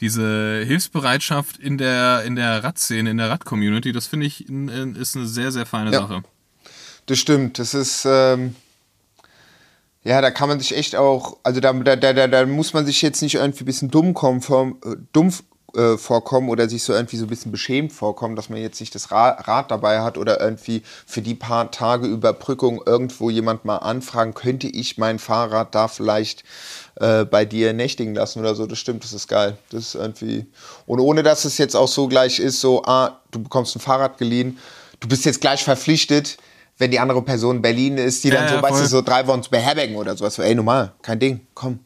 A: diese Hilfsbereitschaft in der, in der Radszene, in der Rad-Community, das finde ich ist eine sehr, sehr feine
B: Ja.
A: Sache.
B: Das stimmt. Das ist, ähm, ja, da kann man sich echt auch, also da, da, da, da, muss man sich jetzt nicht irgendwie ein bisschen dumm, kommen, äh, dumm äh, vorkommen oder sich so irgendwie so ein bisschen beschämt vorkommen, dass man jetzt nicht das Ra Rad dabei hat oder irgendwie für die paar Tage Überbrückung irgendwo jemand mal anfragen, könnte ich mein Fahrrad da vielleicht äh, bei dir nächtigen lassen oder so. Das stimmt, das ist geil. Das ist irgendwie. Und ohne dass es jetzt auch so gleich ist, so, ah, du bekommst ein Fahrrad geliehen, du bist jetzt gleich verpflichtet, wenn die andere Person in Berlin ist, die
A: Ja,
B: dann so,
A: ja,
B: weißt du, so drei Wochen zu beherbergen oder sowas. So, ey, normal, kein Ding, komm.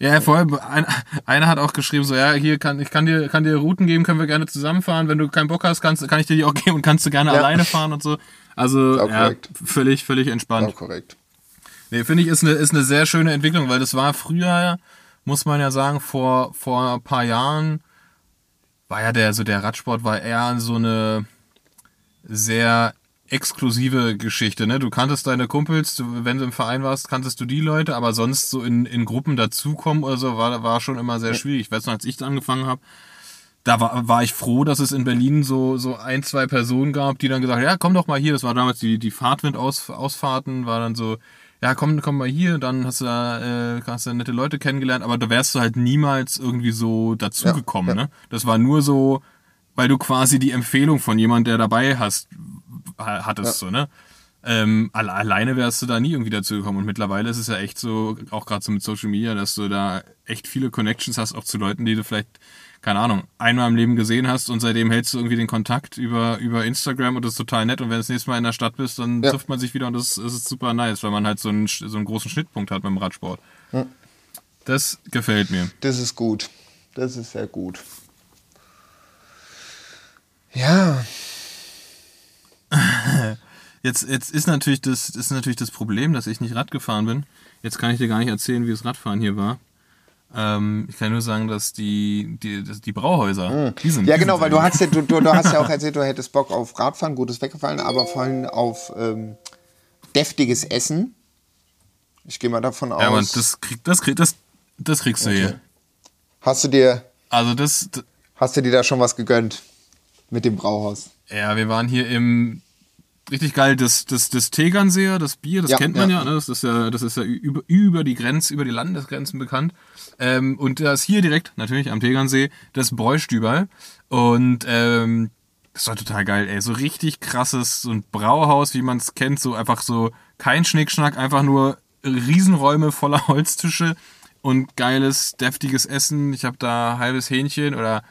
A: Ja, voll. Ein, einer hat auch geschrieben, so, ja, hier kann ich kann dir, kann dir Routen geben, können wir gerne zusammenfahren. Wenn du keinen Bock hast, kannst, kann ich dir die auch geben und kannst du gerne
B: Ja.
A: alleine fahren und so. Also,
B: Auch
A: ja, völlig, völlig entspannt.
B: Ja, korrekt.
A: Nee, finde ich, ist eine, ist eine sehr schöne Entwicklung, weil das war früher, muss man ja sagen, vor, vor ein paar Jahren war ja der, so der Radsport war eher so eine sehr exklusive Geschichte, ne? Du kanntest deine Kumpels, du, wenn du im Verein warst, kanntest du die Leute, aber sonst so in, in Gruppen dazukommen oder so, war, war schon immer sehr schwierig. Ich weiß noch, als ich angefangen habe, da war, war ich froh, dass es in Berlin so, so ein, zwei Personen gab, die dann gesagt haben, ja, komm doch mal hier. Das war damals die, die Fahrtwind-Ausfahrten, war dann so, ja, komm, komm mal hier, dann hast du da, äh, hast du nette Leute kennengelernt, aber da wärst du halt niemals irgendwie so dazugekommen,
B: Ja, ja.
A: ne? Das war nur so, weil du quasi die Empfehlung von jemand, der dabei hast, ha- hattest, so, ne? Ähm, alle, alleine wärst du da nie irgendwie dazu gekommen. Und mittlerweile ist es ja echt so, auch gerade so mit Social Media, dass du da echt viele Connections hast, auch zu Leuten, die du vielleicht, keine Ahnung, einmal im Leben gesehen hast und seitdem hältst du irgendwie den Kontakt über, über Instagram und das ist total nett. Und wenn du das nächste Mal in der Stadt bist, dann
B: Ja.
A: trifft man sich wieder und das, das ist super nice, weil man halt so einen, so einen großen Schnittpunkt hat beim Radsport. Das gefällt mir.
B: Das ist gut. Das ist sehr gut. Ja,
A: Jetzt, jetzt ist, natürlich das, ist natürlich das Problem, dass ich nicht Rad gefahren bin. Jetzt kann ich dir gar nicht erzählen, wie das Radfahren hier war. Ähm, ich kann nur sagen, dass die, die, die Brauhäuser, die sind
B: ja
A: die
B: genau,
A: sind
B: weil du hast ja, du, du, du hast ja auch erzählt, du hättest Bock auf Radfahren, gut ist weggefallen, aber vor allem auf ähm, deftiges Essen. Ich gehe mal davon aus.
A: Ja, aber das, krieg, das, krieg, das, das kriegst du hier.
B: Hast du dir,
A: Also das,
B: hast du dir da schon was gegönnt mit dem Brauhaus?
A: Ja, wir waren hier im richtig geil, das, das, das Tegernseer, das Bier, das
B: Ja,
A: kennt man ja,
B: ja.
A: ne? das ist ja, das ist ja über, über die Grenze, über die Landesgrenzen bekannt. Ähm, und das hier direkt, natürlich am Tegernsee, das Bräustüberl. Und ähm, das war total geil, ey. So richtig krasses, so ein Brauhaus, wie man es kennt, so einfach so kein Schnickschnack, einfach nur Riesenräume voller Holztische und geiles, deftiges Essen. Ich habe da halbes Hähnchen oder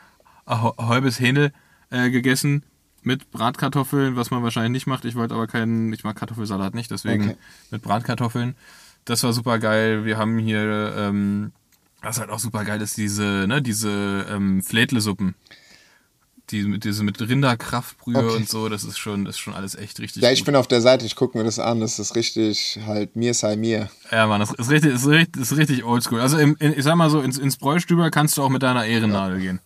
A: ein halbes Hähnel äh, gegessen mit Bratkartoffeln, was man wahrscheinlich nicht macht. Ich wollte aber keinen, ich mag Kartoffelsalat nicht, deswegen
B: Okay.
A: mit Bratkartoffeln. Das war super geil. Wir haben hier, ähm, was halt auch super geil ist, diese, ne, diese ähm, Flädlesuppen. Die mit, diese mit Rinderkraftbrühe
B: Okay.
A: und so, das ist schon, das ist schon alles echt richtig
B: Ja, ich
A: gut.
B: bin auf der Seite, ich gucke mir das an, das ist richtig halt mir sei mir.
A: Ja, Mann, das ist richtig, ist richtig, ist richtig oldschool. Also im, in, ich sag mal so, ins, ins Bräustüber kannst du auch mit deiner Ehrennadel gehen.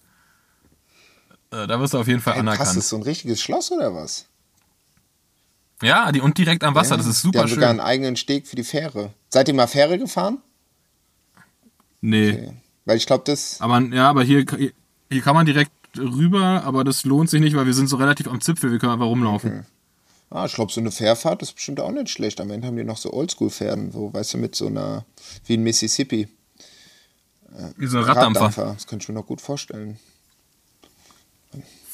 A: Äh, Da wirst du auf jeden Fall
B: Ey, krass,
A: anerkannt.
B: das ist so ein richtiges Schloss oder was?
A: Ja, die, und direkt am Wasser,
B: Ja,
A: das ist
B: Die
A: super
B: haben sogar einen
A: schön.
B: eigenen Steg für die Fähre. Seid ihr mal Fähre gefahren?
A: Nee.
B: Okay. Weil ich glaube, das.
A: Aber ja, aber hier, hier kann man direkt rüber, aber das lohnt sich nicht, weil wir sind so relativ am Zipfel, wir können einfach rumlaufen.
B: Ah, ich glaube, so eine Fährfahrt ist bestimmt auch nicht schlecht. Am Ende haben die noch so Oldschool-Pferden, so, weißt du, mit so einer, wie in Mississippi.
A: Wie so ein Raddampfer.
B: Das könnte ich mir noch gut vorstellen.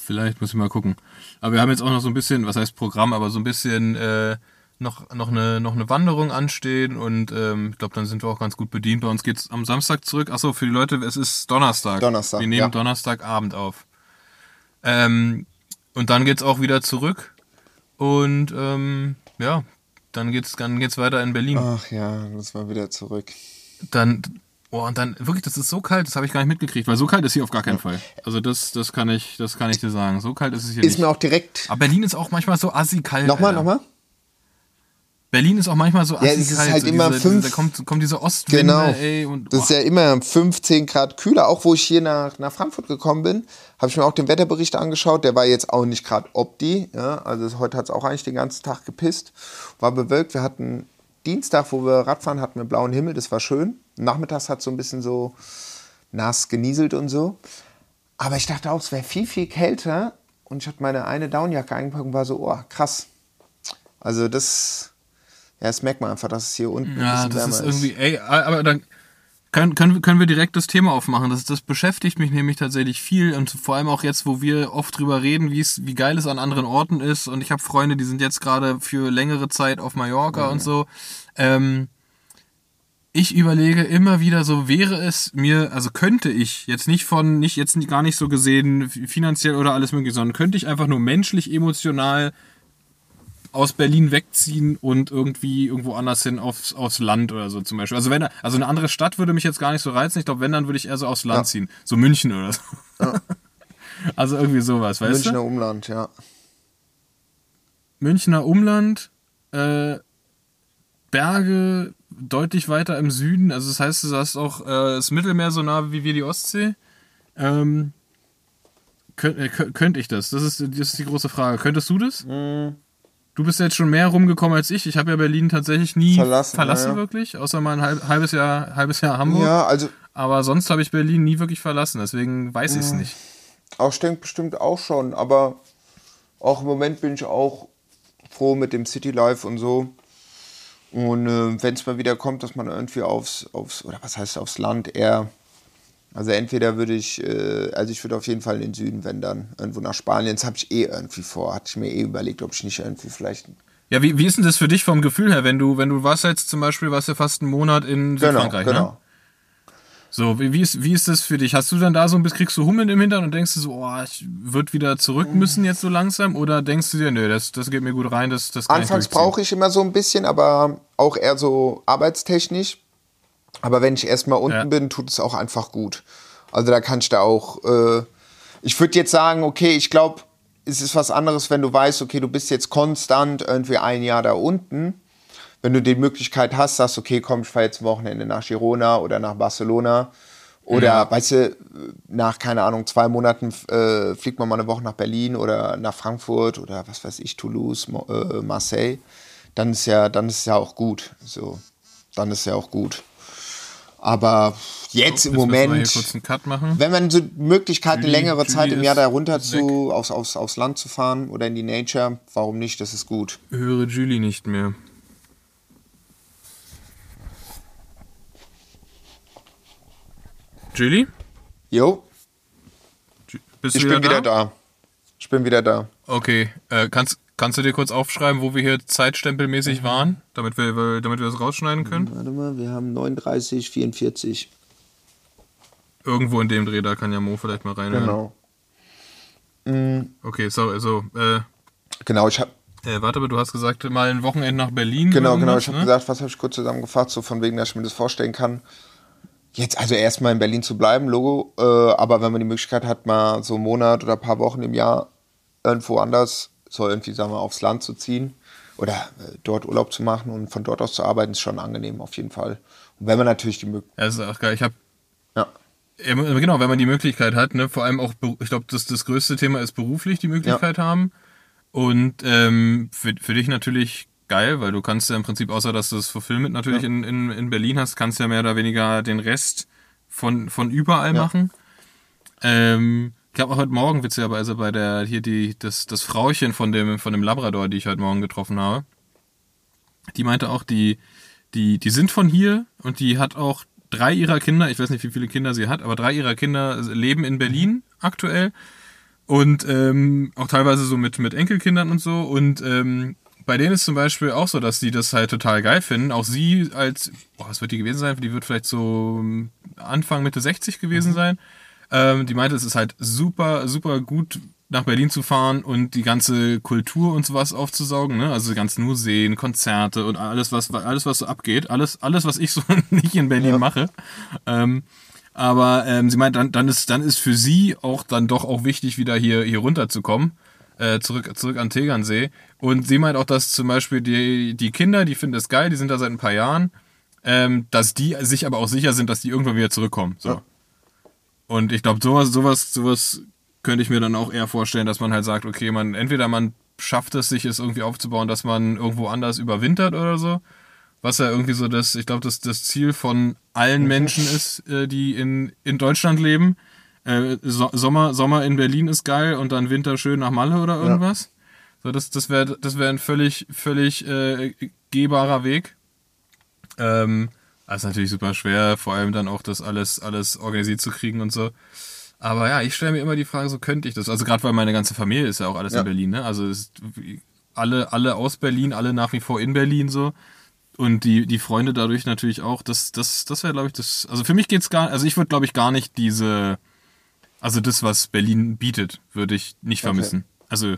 A: Vielleicht muss ich mal gucken. Aber wir haben jetzt auch noch so ein bisschen, was heißt Programm, aber so ein bisschen äh, noch, noch, eine, noch eine Wanderung anstehen und ähm, ich glaube, dann sind wir auch ganz gut bedient. Bei uns geht's am Samstag zurück. Achso, für die Leute, es ist Donnerstag.
B: Donnerstag,
A: Wir nehmen
B: ja.
A: Donnerstagabend auf. Ähm, und dann geht's auch wieder zurück. Und ähm, ja, dann geht's, dann geht's weiter in Berlin.
B: Ach ja, muss mal wieder zurück.
A: Dann, oh, und dann, wirklich, das ist so kalt, das habe ich gar nicht mitgekriegt, weil so kalt ist hier auf gar keinen Fall. Also das, das kann ich, das kann ich dir sagen. So kalt ist es hier
B: Ist
A: nicht.
B: mir auch direkt.
A: Aber Berlin ist auch manchmal so assi kalt.
B: Nochmal,
A: Alter.
B: nochmal?
A: Berlin ist auch manchmal so assi
B: es ist
A: kalt.
B: halt
A: so
B: immer
A: diese,
B: fünf-
A: da kommt, kommt diese Ostwinde,
B: Genau.
A: ey. Und,
B: Das ist ja immer 15 Grad kühler. Auch wo ich hier nach, nach Frankfurt gekommen bin, habe ich mir auch den Wetterbericht angeschaut. Der war jetzt auch nicht gerade opti. Ja? Also heute hat es auch eigentlich den ganzen Tag gepisst. War bewölkt. Wir hatten Dienstag, wo wir Radfahren, hatten wir blauen Himmel. Das war schön. Nachmittags hat es so ein bisschen so nass genieselt und so. Aber ich dachte auch, es wäre viel, viel kälter. Und ich hatte meine eine Downjacke eingepackt und war so, oh, krass. Also das, ja, das merkt man einfach, dass es hier unten
A: ja,
B: ein bisschen
A: das
B: wärmer
A: ist irgendwie, ey, aber dann können, können, können wir direkt das Thema aufmachen. Das, das beschäftigt mich nämlich tatsächlich viel und vor allem auch jetzt, wo wir oft drüber reden, wie es, wie geil es an anderen Orten ist. Und ich habe Freunde, die sind jetzt gerade für längere Zeit auf Mallorca und so. Ähm, ich überlege immer wieder so, wäre es mir, also könnte ich jetzt nicht von, nicht jetzt gar nicht so gesehen, finanziell oder alles mögliche, sondern könnte ich einfach nur menschlich, emotional aus Berlin wegziehen und irgendwie irgendwo anders hin aufs, aufs Land oder so zum Beispiel. Also wenn also eine andere Stadt würde mich jetzt gar nicht so reizen. Ich glaube, wenn, dann würde ich eher so aufs Land
B: Ja.
A: ziehen. So München oder so. also irgendwie sowas, weißt
B: Münchner
A: du?
B: Umland, ja.
A: Münchner Umland, äh, Berge deutlich weiter im Süden. Also das heißt, du hast auch äh, das Mittelmeer so nah wie wir die Ostsee. Ähm, könnt, äh, könnt, könnte ich das? Das ist, das ist die große Frage. Könntest du das?
B: Mhm.
A: Du bist jetzt schon mehr rumgekommen als ich. Ich habe ja Berlin tatsächlich nie
B: Verlassen,
A: verlassen,
B: ja,
A: wirklich, außer mal ein halb, halbes Jahr, halbes Jahr Hamburg.
B: Ja, also
A: Aber sonst habe ich Berlin nie wirklich verlassen, deswegen weiß ich es nicht.
B: auch ich denke bestimmt auch schon, aber auch im Moment bin ich auch froh mit dem City Life und so. Und äh, wenn es mal wieder kommt, dass man irgendwie aufs, aufs, oder was heißt aufs Land eher, also entweder würde ich, äh, also ich würde auf jeden Fall in den Süden wandern, irgendwo nach Spanien. Das habe ich eh irgendwie vor, hatte ich mir eh überlegt, ob ich nicht irgendwie vielleicht
A: Ja, wie, wie ist denn das für dich vom Gefühl her, wenn du, wenn du warst jetzt zum Beispiel, warst ja fast einen Monat in
B: Genau,
A: Südfrankreich, ne?
B: genau.
A: So, wie, wie, ist, wie ist das für dich? Hast du dann da so ein bisschen, kriegst du Hummeln im Hintern und denkst du so, oh, ich würde wieder zurück müssen jetzt so langsam? Oder denkst du dir, nö, das, das geht mir gut rein, das, das
B: Anfangs brauche ich immer so ein bisschen, aber auch eher so arbeitstechnisch. Aber wenn ich erstmal unten
A: Ja.
B: bin, tut es auch einfach gut. Also da kann ich da auch. Äh, ich würde jetzt sagen, okay, ich glaube, es ist was anderes, wenn du weißt, okay, du bist jetzt konstant irgendwie ein Jahr da unten. Wenn du die Möglichkeit hast, sagst, okay, komm, ich fahre jetzt Wochenende nach Girona oder nach Barcelona. Oder,
A: Ja.
B: weißt du, nach, keine Ahnung, zwei Monaten äh, fliegt man mal eine Woche nach Berlin oder nach Frankfurt oder was weiß ich, Toulouse, Mo äh, Marseille. Dann ist ja, dann ist ja auch gut. So, dann ist ja auch gut. Aber jetzt im
A: Jetzt müssen wir
B: Moment,
A: kurz einen Cut machen.
B: wenn man so Möglichkeit, eine
A: Julie-
B: längere
A: Julie
B: Zeit im Jahr da runter zu, aufs, aufs, aufs Land zu fahren oder in die Nature, warum nicht? Das ist gut.
A: Höre Julie nicht mehr. Julie?
B: Jo,
A: Bist
B: ich
A: du
B: bin wieder da. Ich bin wieder da.
A: Okay, äh, kannst, kannst du dir kurz aufschreiben, wo wir hier
B: Mhm.
A: zeitstempelmäßig waren, damit wir, damit wir das rausschneiden können?
B: Warte mal, wir haben 39, 44.
A: Irgendwo in dem Dreh, da kann ja Mo vielleicht mal reinhören.
B: Genau.
A: Okay, sorry, so, äh,
B: Genau, ich habe
A: äh, warte mal, du hast gesagt, mal ein Wochenende nach Berlin.
B: Genau, genau. Ich habe
A: ne?
B: gesagt, was habe ich kurz zusammengefasst, so von wegen, dass ich mir das vorstellen kann. Jetzt also erstmal in Berlin zu bleiben, Logo. Äh, aber wenn man die Möglichkeit hat, mal so einen Monat oder ein paar Wochen im Jahr irgendwo anders, so irgendwie, sagen wir, aufs Land zu ziehen oder äh, dort Urlaub zu machen und von dort aus zu arbeiten, ist schon angenehm auf jeden Fall. Und wenn man natürlich die Möglichkeit.
A: Ja, das ist auch geil. Ich habe
B: Ja,
A: Ja, genau, wenn man die Möglichkeit hat, ne, vor allem auch, ich glaube, das, das größte Thema ist beruflich die Möglichkeit haben. Und ähm, für, für dich natürlich geil, weil du kannst ja im Prinzip, außer dass du das Fulfillment natürlich in, in, in Berlin hast, kannst ja mehr oder weniger den Rest von, von überall
B: Ja.
A: machen. Ähm, ich habe auch heute Morgen witzigerweise bei der, hier die, das, das Frauchen von dem, von dem Labrador, die ich heute Morgen getroffen habe, die meinte auch, die, die, die sind von hier und die hat auch drei ihrer Kinder, ich weiß nicht, wie viele Kinder sie hat, aber drei ihrer Kinder leben in Berlin aktuell und ähm, auch teilweise so mit, mit Enkelkindern und so. Und ähm, bei denen ist zum Beispiel auch so, dass die das halt total geil finden. Auch sie als, boah, was wird die gewesen sein? Die wird vielleicht so ähm, Anfang, Mitte 60 gewesen sein. Ähm, die meinte, es ist halt super, super gut nach Berlin zu fahren und die ganze Kultur und sowas aufzusaugen, ne? Also die ganzen Museen, Konzerte und alles, was alles, was so abgeht, alles, alles, was ich so nicht in Berlin mache. Ähm, aber ähm, sie meint, dann, dann, ist, dann ist für sie auch dann doch auch wichtig, wieder hier, hier runterzukommen, äh, zurück, zurück an Tegernsee. Und sie meint auch, dass zum Beispiel die, die Kinder, die finden das geil, die sind da seit ein paar Jahren, ähm, dass die sich aber auch sicher sind, dass die irgendwann wieder zurückkommen. So.
B: Ja.
A: Und ich glaube, sowas, sowas, sowas könnte ich mir dann auch eher vorstellen, dass man halt sagt, okay, man, entweder man schafft es, sich es irgendwie aufzubauen, dass man irgendwo anders überwintert oder so. Was ja irgendwie so das, ich glaube, das, das Ziel von allen Menschen ist, äh, die in, in Deutschland leben. Äh, so, Sommer, Sommer in Berlin ist geil und dann Winter schön nach Malle oder irgendwas. So, das, das wäre das wär ein völlig, völlig äh, gehbarer Weg. Ähm, das ist natürlich super schwer, vor allem dann auch das alles, alles organisiert zu kriegen und so. Aber ja, ich stelle mir immer die Frage, so könnte ich das. Also gerade weil meine ganze Familie ist ja auch alles
B: Ja.
A: in Berlin, ne? Also alle, alle aus Berlin, alle nach wie vor in Berlin so. Und die, die Freunde dadurch natürlich auch. Das, das, das wäre, glaube ich, das. Also für mich geht's gar also ich würde, glaube ich, gar nicht diese, also das, was Berlin bietet, würde ich nicht
B: Okay.
A: vermissen. Also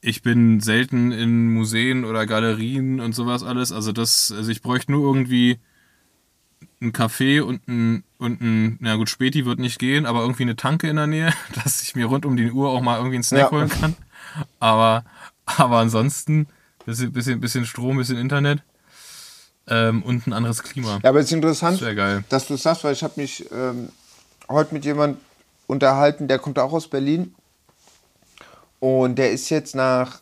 A: ich bin selten in Museen oder Galerien und sowas alles. Also das, also ich bräuchte nur irgendwie ein Café und ein, und ein, na gut, Späti wird nicht gehen, aber irgendwie eine Tanke in der Nähe, dass ich mir rund um die Uhr auch mal irgendwie einen Snack
B: Ja.
A: holen kann. Aber, aber ansonsten, bisschen, bisschen, bisschen Strom, bisschen Internet ähm, und ein anderes Klima.
B: Ja, aber es ist interessant,
A: Das
B: dass du es sagst, weil ich habe mich ähm, heute mit jemandem unterhalten, der kommt auch aus Berlin. Und der ist jetzt nach,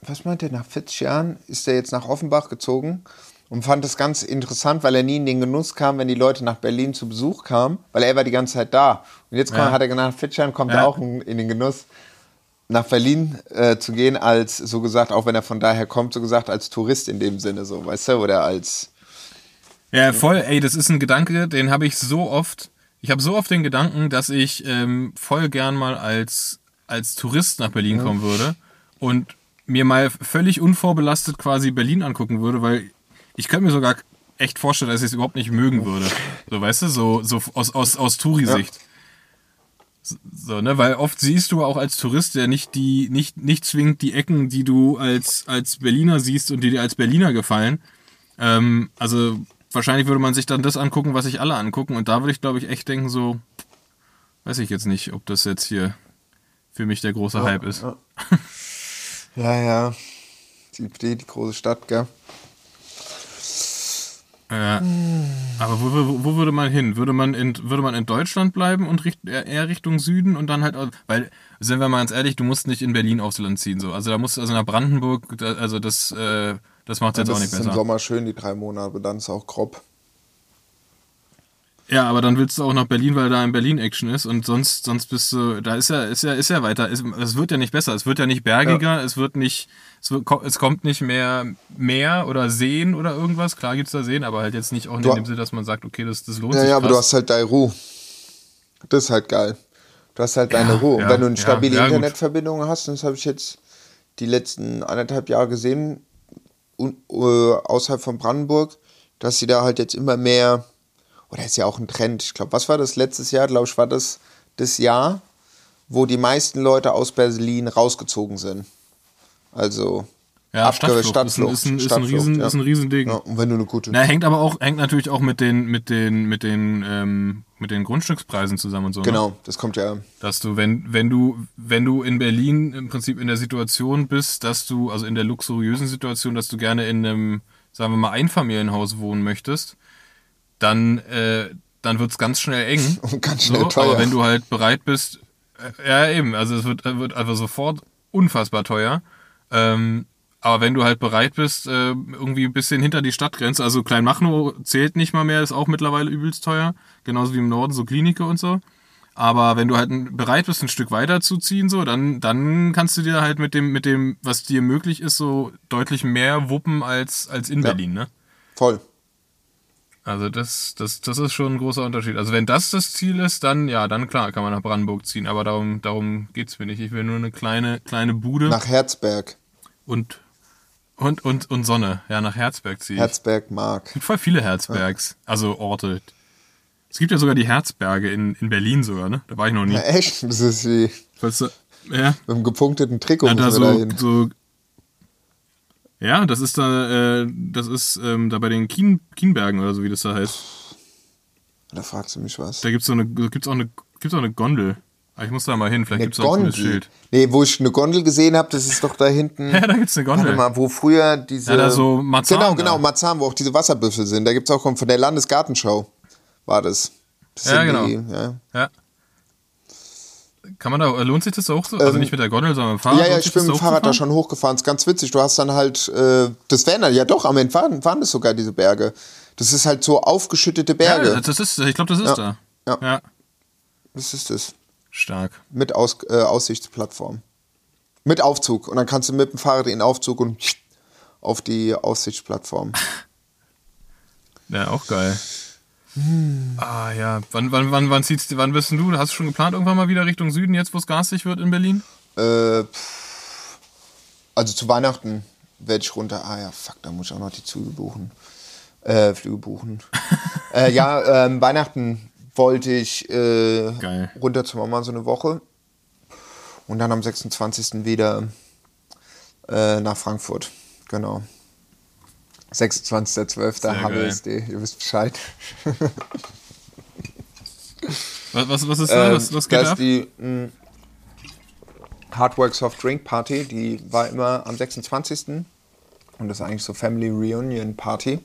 B: was meint er, nach 40 Jahren ist er jetzt nach Offenbach gezogen und fand es ganz interessant, weil er nie in den Genuss kam, wenn die Leute nach Berlin zu Besuch kamen, weil er war die ganze Zeit da. Und jetzt kommt,
A: Ja.
B: hat er 40 Jahren kommt
A: Ja.
B: auch in, in den Genuss, nach Berlin äh, zu gehen, als so gesagt, auch wenn er von daher kommt, so gesagt, als Tourist in dem Sinne, so, weißt du, oder als.
A: Ja, voll, ey, das ist ein Gedanke, den habe ich so oft. Ich habe so oft den Gedanken, dass ich ähm, voll gern mal als, als Tourist nach Berlin kommen würde und mir mal völlig unvorbelastet quasi Berlin angucken würde, weil ich könnte mir sogar echt vorstellen, dass ich es überhaupt nicht mögen würde. So, weißt du, so, so aus, aus, aus Touri-Sicht. So, ne, weil oft siehst du auch als Tourist ja nicht die, nicht, nicht zwingend die Ecken, die du als, als Berliner siehst und die dir als Berliner gefallen. Ähm, also wahrscheinlich würde man sich dann das angucken, was sich alle angucken. Und da würde ich, glaube ich, echt denken, so, weiß ich jetzt nicht, ob das jetzt hier für mich der große Hype ist.
B: Ja, ja. ja. Die, die, die große Stadt, gell?
A: Äh, aber wo, wo, wo würde man hin? Würde man in, würde man in Deutschland bleiben und richt, eher Richtung Süden und dann halt, weil, sind wir mal ganz ehrlich, du musst nicht in Berlin aufs Land ziehen, so. Also da musst du, also nach Brandenburg, also das, äh, das macht jetzt
B: das
A: auch nicht
B: ist im
A: besser.
B: Sommer schön, die drei Monate, dann ist auch grob.
A: Ja, aber dann willst du auch nach Berlin, weil da in Berlin Action ist und sonst, sonst bist du, da ist ja, ist ja, ist ja weiter. Es, es wird ja nicht besser, es wird ja nicht bergiger, es wird nicht, es, wird, es kommt nicht mehr Meer oder Seen oder irgendwas. Klar gibt's da Seen, aber halt jetzt nicht auch in
B: Du-
A: dem Sinne, dass man sagt, okay, das, das lohnt
B: Ja,
A: sich.
B: ja, aber du hast halt deine Ruhe. Das ist halt geil. Du hast halt deine Ruhe. Und
A: ja,
B: wenn du eine
A: ja,
B: stabile
A: ja.
B: Internetverbindung hast, und das habe ich jetzt die letzten anderthalb Jahre gesehen, äh, außerhalb von Brandenburg, dass sie da halt jetzt immer mehr, oder ist ja auch ein Trend, ich glaube, was war das letztes Jahr, glaube ich, war das das Jahr, wo die meisten Leute aus Berlin rausgezogen sind. Also
A: ja,
B: Abge-
A: Stadtflucht, ist ein, ist ein, ist ein,
B: Stadtflucht,
A: riesen,
B: ja.
A: ist ein Riesending.
B: Ja, und wenn du eine gute.
A: Na, hängt aber auch, hängt natürlich auch mit den, mit den, mit den, ähm, mit den Grundstückspreisen zusammen und so. Ne?
B: Genau, das kommt ja.
A: Dass du, wenn, wenn du, wenn du in Berlin im Prinzip in der Situation bist, dass du, also in der luxuriösen Situation, dass du gerne in einem, sagen wir mal, Einfamilienhaus wohnen möchtest, dann, äh, dann wird's ganz schnell eng.
B: Und ganz schnell
A: so,
B: teuer.
A: Aber wenn du halt bereit bist, äh, ja eben, also es wird, wird einfach sofort unfassbar teuer. Ähm, aber wenn du halt bereit bist, äh, irgendwie ein bisschen hinter die Stadtgrenze, also Kleinmachnow zählt nicht mal mehr, ist auch mittlerweile übelst teuer, genauso wie im Norden so Klinike und so. Aber wenn du halt bereit bist, ein Stück weiter zu ziehen, so, dann, dann kannst du dir halt mit dem, mit dem, was dir möglich ist, so deutlich mehr wuppen als, als in
B: Ja.
A: Berlin, ne?
B: Voll.
A: Also das, das, das ist schon ein großer Unterschied. Also wenn das das Ziel ist, dann ja, dann klar kann man nach Brandenburg ziehen. Aber darum, darum geht's mir nicht. Ich will nur eine kleine, kleine Bude
B: Nach Herzberg.
A: und, und, und, und Sonne. Ja, nach Herzberg ziehe ich.
B: Herzberg Mark.
A: Es gibt voll viele Herzbergs, also Orte. Es gibt ja sogar die Herzberge in, in Berlin sogar, ne? Da war ich noch nie.
B: Ja, echt? Das ist wie
A: Weißt du, ja,
B: mit einem gepunkteten Trikot
A: ja da so, so. Ja, das ist da, äh, das ist ähm, da bei den Kien, Kienbergen oder so, wie das da heißt.
B: Da fragst du mich was.
A: Da eine, gibt's auch eine, gibt's auch eine Gondel. Aber ich muss da mal hin, vielleicht gibt's da auch ein. Schild.
B: Nee, wo ich eine Gondel gesehen habe, das ist doch da hinten.
A: Ja, da gibt's eine Gondel.
B: Warte mal, wo früher diese.
A: Ja, da so Marzahn
B: Genau, genau, Marzahn, wo auch diese Wasserbüffel sind. Da gibt es auch von der Landesgartenschau. War das. das
A: Ja, genau.
B: Die, ja.
A: Ja. Kann man da, lohnt sich das auch so? Also
B: Ähm,
A: nicht mit der Gondel, sondern mit dem Fahrrad?
B: Ja, ja, ich bin
A: das
B: mit dem Fahrrad da schon hochgefahren. Ist ganz witzig. Du hast dann halt, äh, das wären dann, ja doch, am Ende waren, waren das sogar diese Berge. Das ist halt so aufgeschüttete Berge.
A: Ja, das ist, ich glaube, das ist
B: Ja.
A: da.
B: Ja.
A: ja.
B: Das ist es.
A: Stark.
B: Mit Aus, äh, Aussichtsplattform. Mit Aufzug. Und dann kannst du mit dem Fahrrad in den Aufzug und auf die Aussichtsplattform.
A: Ja, auch geil. Ah ja, wann, wann, wann, wann zieht's, wann bist du? Hast du schon geplant irgendwann mal wieder Richtung Süden, jetzt wo es garstig wird in Berlin?
B: Äh, pff, also zu Weihnachten werde ich runter. Ah ja, fuck, da muss ich auch noch die Züge buchen. Äh, Flüge buchen. äh, ja, ähm, Weihnachten wollte ich äh, runter zur Mama so eine Woche. Und dann am 26. wieder äh, nach Frankfurt. Genau. 26.12.
A: Sehr
B: HBSD, ihr wisst Bescheid.
A: Was, was, was ist da?
B: Ähm,
A: was, was geht
B: das
A: ab?
B: ist die mh, Hardwork Soft Drink Party, die war immer am 26. Und das ist eigentlich so Family Reunion Party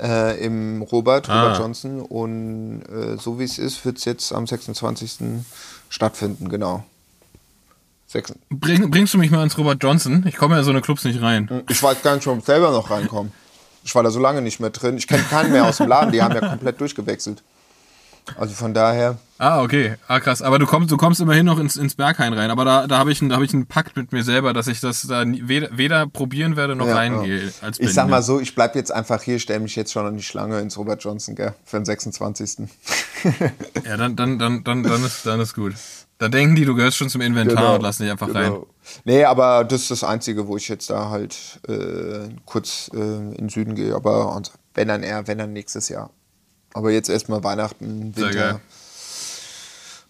B: äh, im Robert,
A: Ah.
B: Robert Johnson. Und äh, so wie es ist, wird es jetzt am 26. stattfinden, genau. Sechs-
A: Bring, bringst du mich mal ins Robert Johnson? Ich komme ja in so eine Clubs nicht rein.
B: Ich weiß gar nicht, ob ich selber noch reinkomme. Ich war da so lange nicht mehr drin. Ich kenne keinen mehr aus dem Laden, die haben ja komplett durchgewechselt. Also von daher,
A: Ah, okay. Ah, krass. Aber du kommst, du kommst immerhin noch ins, ins Berghain rein. Aber da, da habe ich, einen- da hab ich einen Pakt mit mir selber, dass ich das da weder, weder probieren werde noch
B: Ja,
A: reingehe. Als
B: ich sag mal so, ich bleib jetzt einfach hier, stelle mich jetzt schon an die Schlange ins Robert Johnson, gell, für den 26.
A: Ja, dann, dann, dann, dann, dann, ist, dann ist gut. Da denken die, du gehörst schon zum Inventar und lassen dich einfach rein.
B: Genau. Nee, aber das ist das Einzige, wo ich jetzt da halt äh, kurz äh, in den Süden gehe. Aber und wenn dann eher, wenn dann nächstes Jahr. Aber jetzt erstmal Weihnachten,
A: Sehr
B: Winter.
A: geil.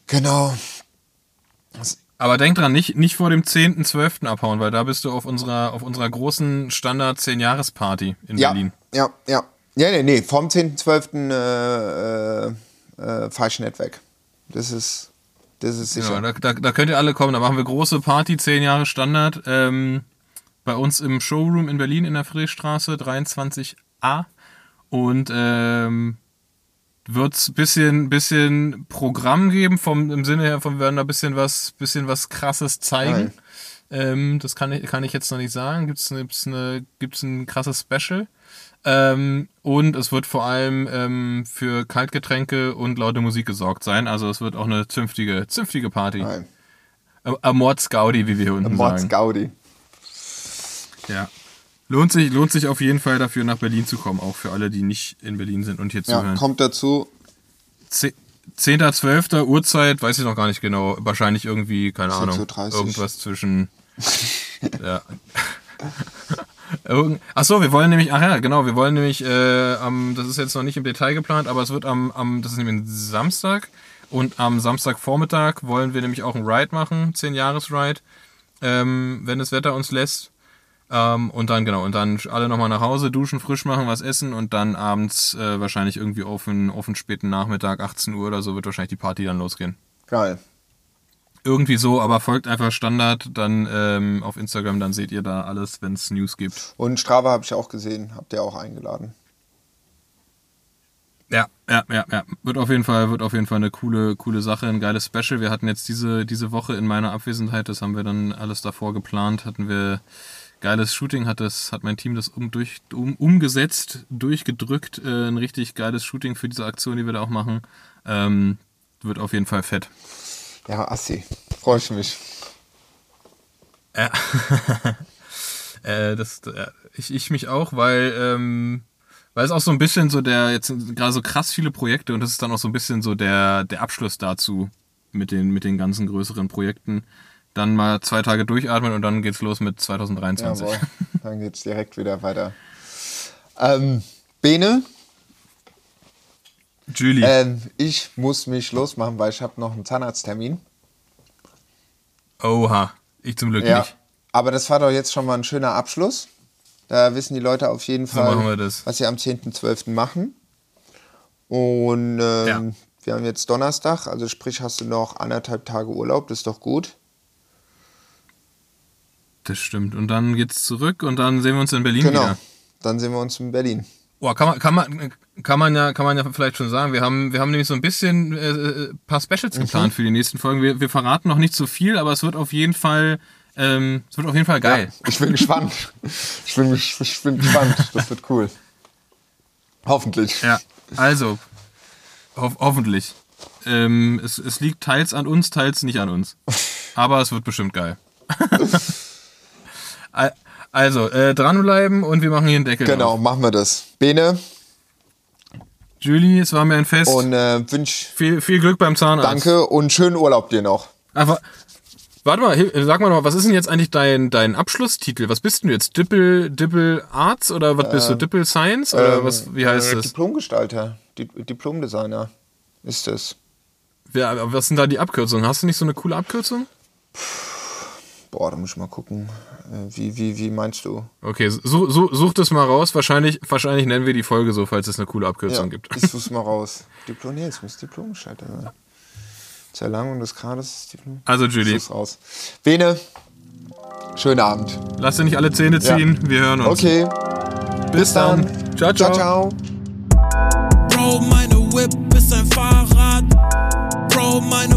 B: Genau.
A: Aber denk dran, nicht, nicht vor dem 10.12. abhauen, weil da bist du auf unserer, auf unserer großen Standard 10-Jahres-Party in
B: Ja,
A: Berlin.
B: ja, ja. Ja, nee, nee, vom 10.12. Äh, äh, äh, fahr ich nicht weg. Das ist, das ist sicher.
A: Ja, da, da, da könnt ihr alle kommen. Da machen wir große Party, 10 Jahre Standard. Ähm, bei uns im Showroom in Berlin in der Friedrichstraße 23a. Und ähm, wird's bisschen, bisschen Programm geben, vom, im Sinne her, von wir werden da bisschen was, bisschen was krasses zeigen. Ähm, das kann ich, kann ich jetzt noch nicht sagen. Gibt es gibt's eine, gibt's ein krasses Special. Ähm, und es wird vor allem ähm, für Kaltgetränke und laute Musik gesorgt sein. Also es wird auch eine zünftige, zünftige Party.
B: Nein.
A: Amords Gaudi, wie wir unten
B: Mods
A: sagen.
B: Gaudi.
A: Ja. Lohnt sich, lohnt sich auf jeden Fall dafür, nach Berlin zu kommen, auch für alle, die nicht in Berlin sind und hier
B: Ja,
A: zuhören.
B: kommt dazu.
A: Ze- 10.12. Uhrzeit, weiß ich noch gar nicht genau. Wahrscheinlich irgendwie, keine Ahnung.
B: 6.30 Uhr.
A: Irgendwas zwischen. ja. Irgend- Ach so, wir wollen nämlich, ach ja, genau, wir wollen nämlich, äh, am, das ist jetzt noch nicht im Detail geplant, aber es wird am, am das ist nämlich ein Samstag und am Samstagvormittag wollen wir nämlich auch einen Ride machen, 10-Jahres-Ride, ähm, wenn das Wetter uns lässt. Ähm, und dann, genau, und dann alle nochmal nach Hause, duschen, frisch machen, was essen und dann abends äh, wahrscheinlich irgendwie auf einen, auf einen späten Nachmittag, 18 Uhr oder so, wird wahrscheinlich die Party dann losgehen.
B: Geil.
A: Irgendwie so, aber folgt einfach Standard dann ähm, auf Instagram, dann seht ihr da alles, wenn es News gibt.
B: Und Strava habe ich auch gesehen. Habt ihr auch eingeladen.
A: Ja, ja, ja, ja. Wird auf jeden Fall, wird auf jeden Fall eine coole, coole Sache, ein geiles Special. Wir hatten jetzt diese, diese Woche in meiner Abwesenheit, das haben wir dann alles davor geplant, hatten wir geiles Shooting, hat das, hat mein Team das um, durch, um, umgesetzt, durchgedrückt, äh, ein richtig geiles Shooting für diese Aktion, die wir da auch machen. Ähm, wird auf jeden Fall fett.
B: Ja, Assi. Freue ich mich.
A: Ja. äh, das, äh, ich, ich mich auch, weil, ähm, weil es auch so ein bisschen so der, jetzt sind gerade so krass viele Projekte und das ist dann auch so ein bisschen so der, der Abschluss dazu mit den, mit den ganzen größeren Projekten. Dann mal zwei Tage durchatmen und dann geht's los mit 2023.
B: Jawohl. Dann geht's direkt wieder weiter. Ähm, Bene,
A: Julie.
B: ähm, ich muss mich losmachen, weil ich habe noch einen Zahnarzttermin.
A: Oha. Ich zum Glück
B: Ja.
A: nicht.
B: Aber das war doch jetzt schon mal ein schöner Abschluss. Da wissen die Leute auf jeden Fall,
A: wir das.
B: was sie am 10.12. machen. Und ähm,
A: Ja.
B: wir haben jetzt Donnerstag, also sprich hast du noch anderthalb Tage Urlaub, das ist doch gut.
A: Das stimmt. Und dann geht's zurück und dann sehen wir uns in Berlin
B: Genau.
A: wieder.
B: Dann sehen wir uns in Berlin.
A: Boah, kann man, kann man, kann man ja, kann man ja vielleicht schon sagen. Wir haben, wir haben nämlich so ein bisschen äh, äh, paar Specials geplant für die nächsten Folgen. Wir, wir verraten noch nicht so viel, aber es wird auf jeden Fall, ähm, es wird auf jeden Fall geil.
B: Ich bin gespannt. Ich bin, ich, bin gespannt. Das wird cool. Hoffentlich.
A: Ja, also, hof hoffentlich. Ähm, es, es liegt teils an uns, teils nicht an uns. Aber es wird bestimmt geil. Al- also, äh, dranbleiben und wir machen hier einen Deckel
B: Genau,
A: drauf.
B: machen wir das. Bene
A: Julie, es war mir ein Fest.
B: und äh, wünsch
A: viel, viel Glück beim Zahnarzt.
B: danke und schönen Urlaub dir noch.
A: Aber warte mal, sag mal noch, was ist denn jetzt eigentlich dein, dein Abschlusstitel? Was bist denn du jetzt? Dippel, Dippel Arts oder was bist du? Dippel Science oder was, wie heißt
B: äh,
A: das?
B: Diplomgestalter, Di Diplomdesigner ist es.
A: Wer, was sind da die Abkürzungen? Hast du nicht so eine coole Abkürzung?
B: Boah, da muss ich mal gucken. Äh, wie, wie, wie meinst du?
A: Okay, such, such, such das mal raus. Wahrscheinlich, wahrscheinlich nennen wir die Folge so, falls es eine coole Abkürzung ja, gibt.
B: Ich such's mal raus. Diplom, nee, es muss Diplomgestalter sein. Zerlangung des Grades. Diplom.
A: Also, Julie.
B: Such's raus. Bene, schönen Abend.
A: Lass dir nicht alle Zähne ziehen. Ja. Wir hören uns.
B: Okay.
A: Bis, Bis dann. dann. Ciao, ciao.
B: ciao, ciao.
C: Bro, meine Whip ist ein Fahrrad. Bro, meine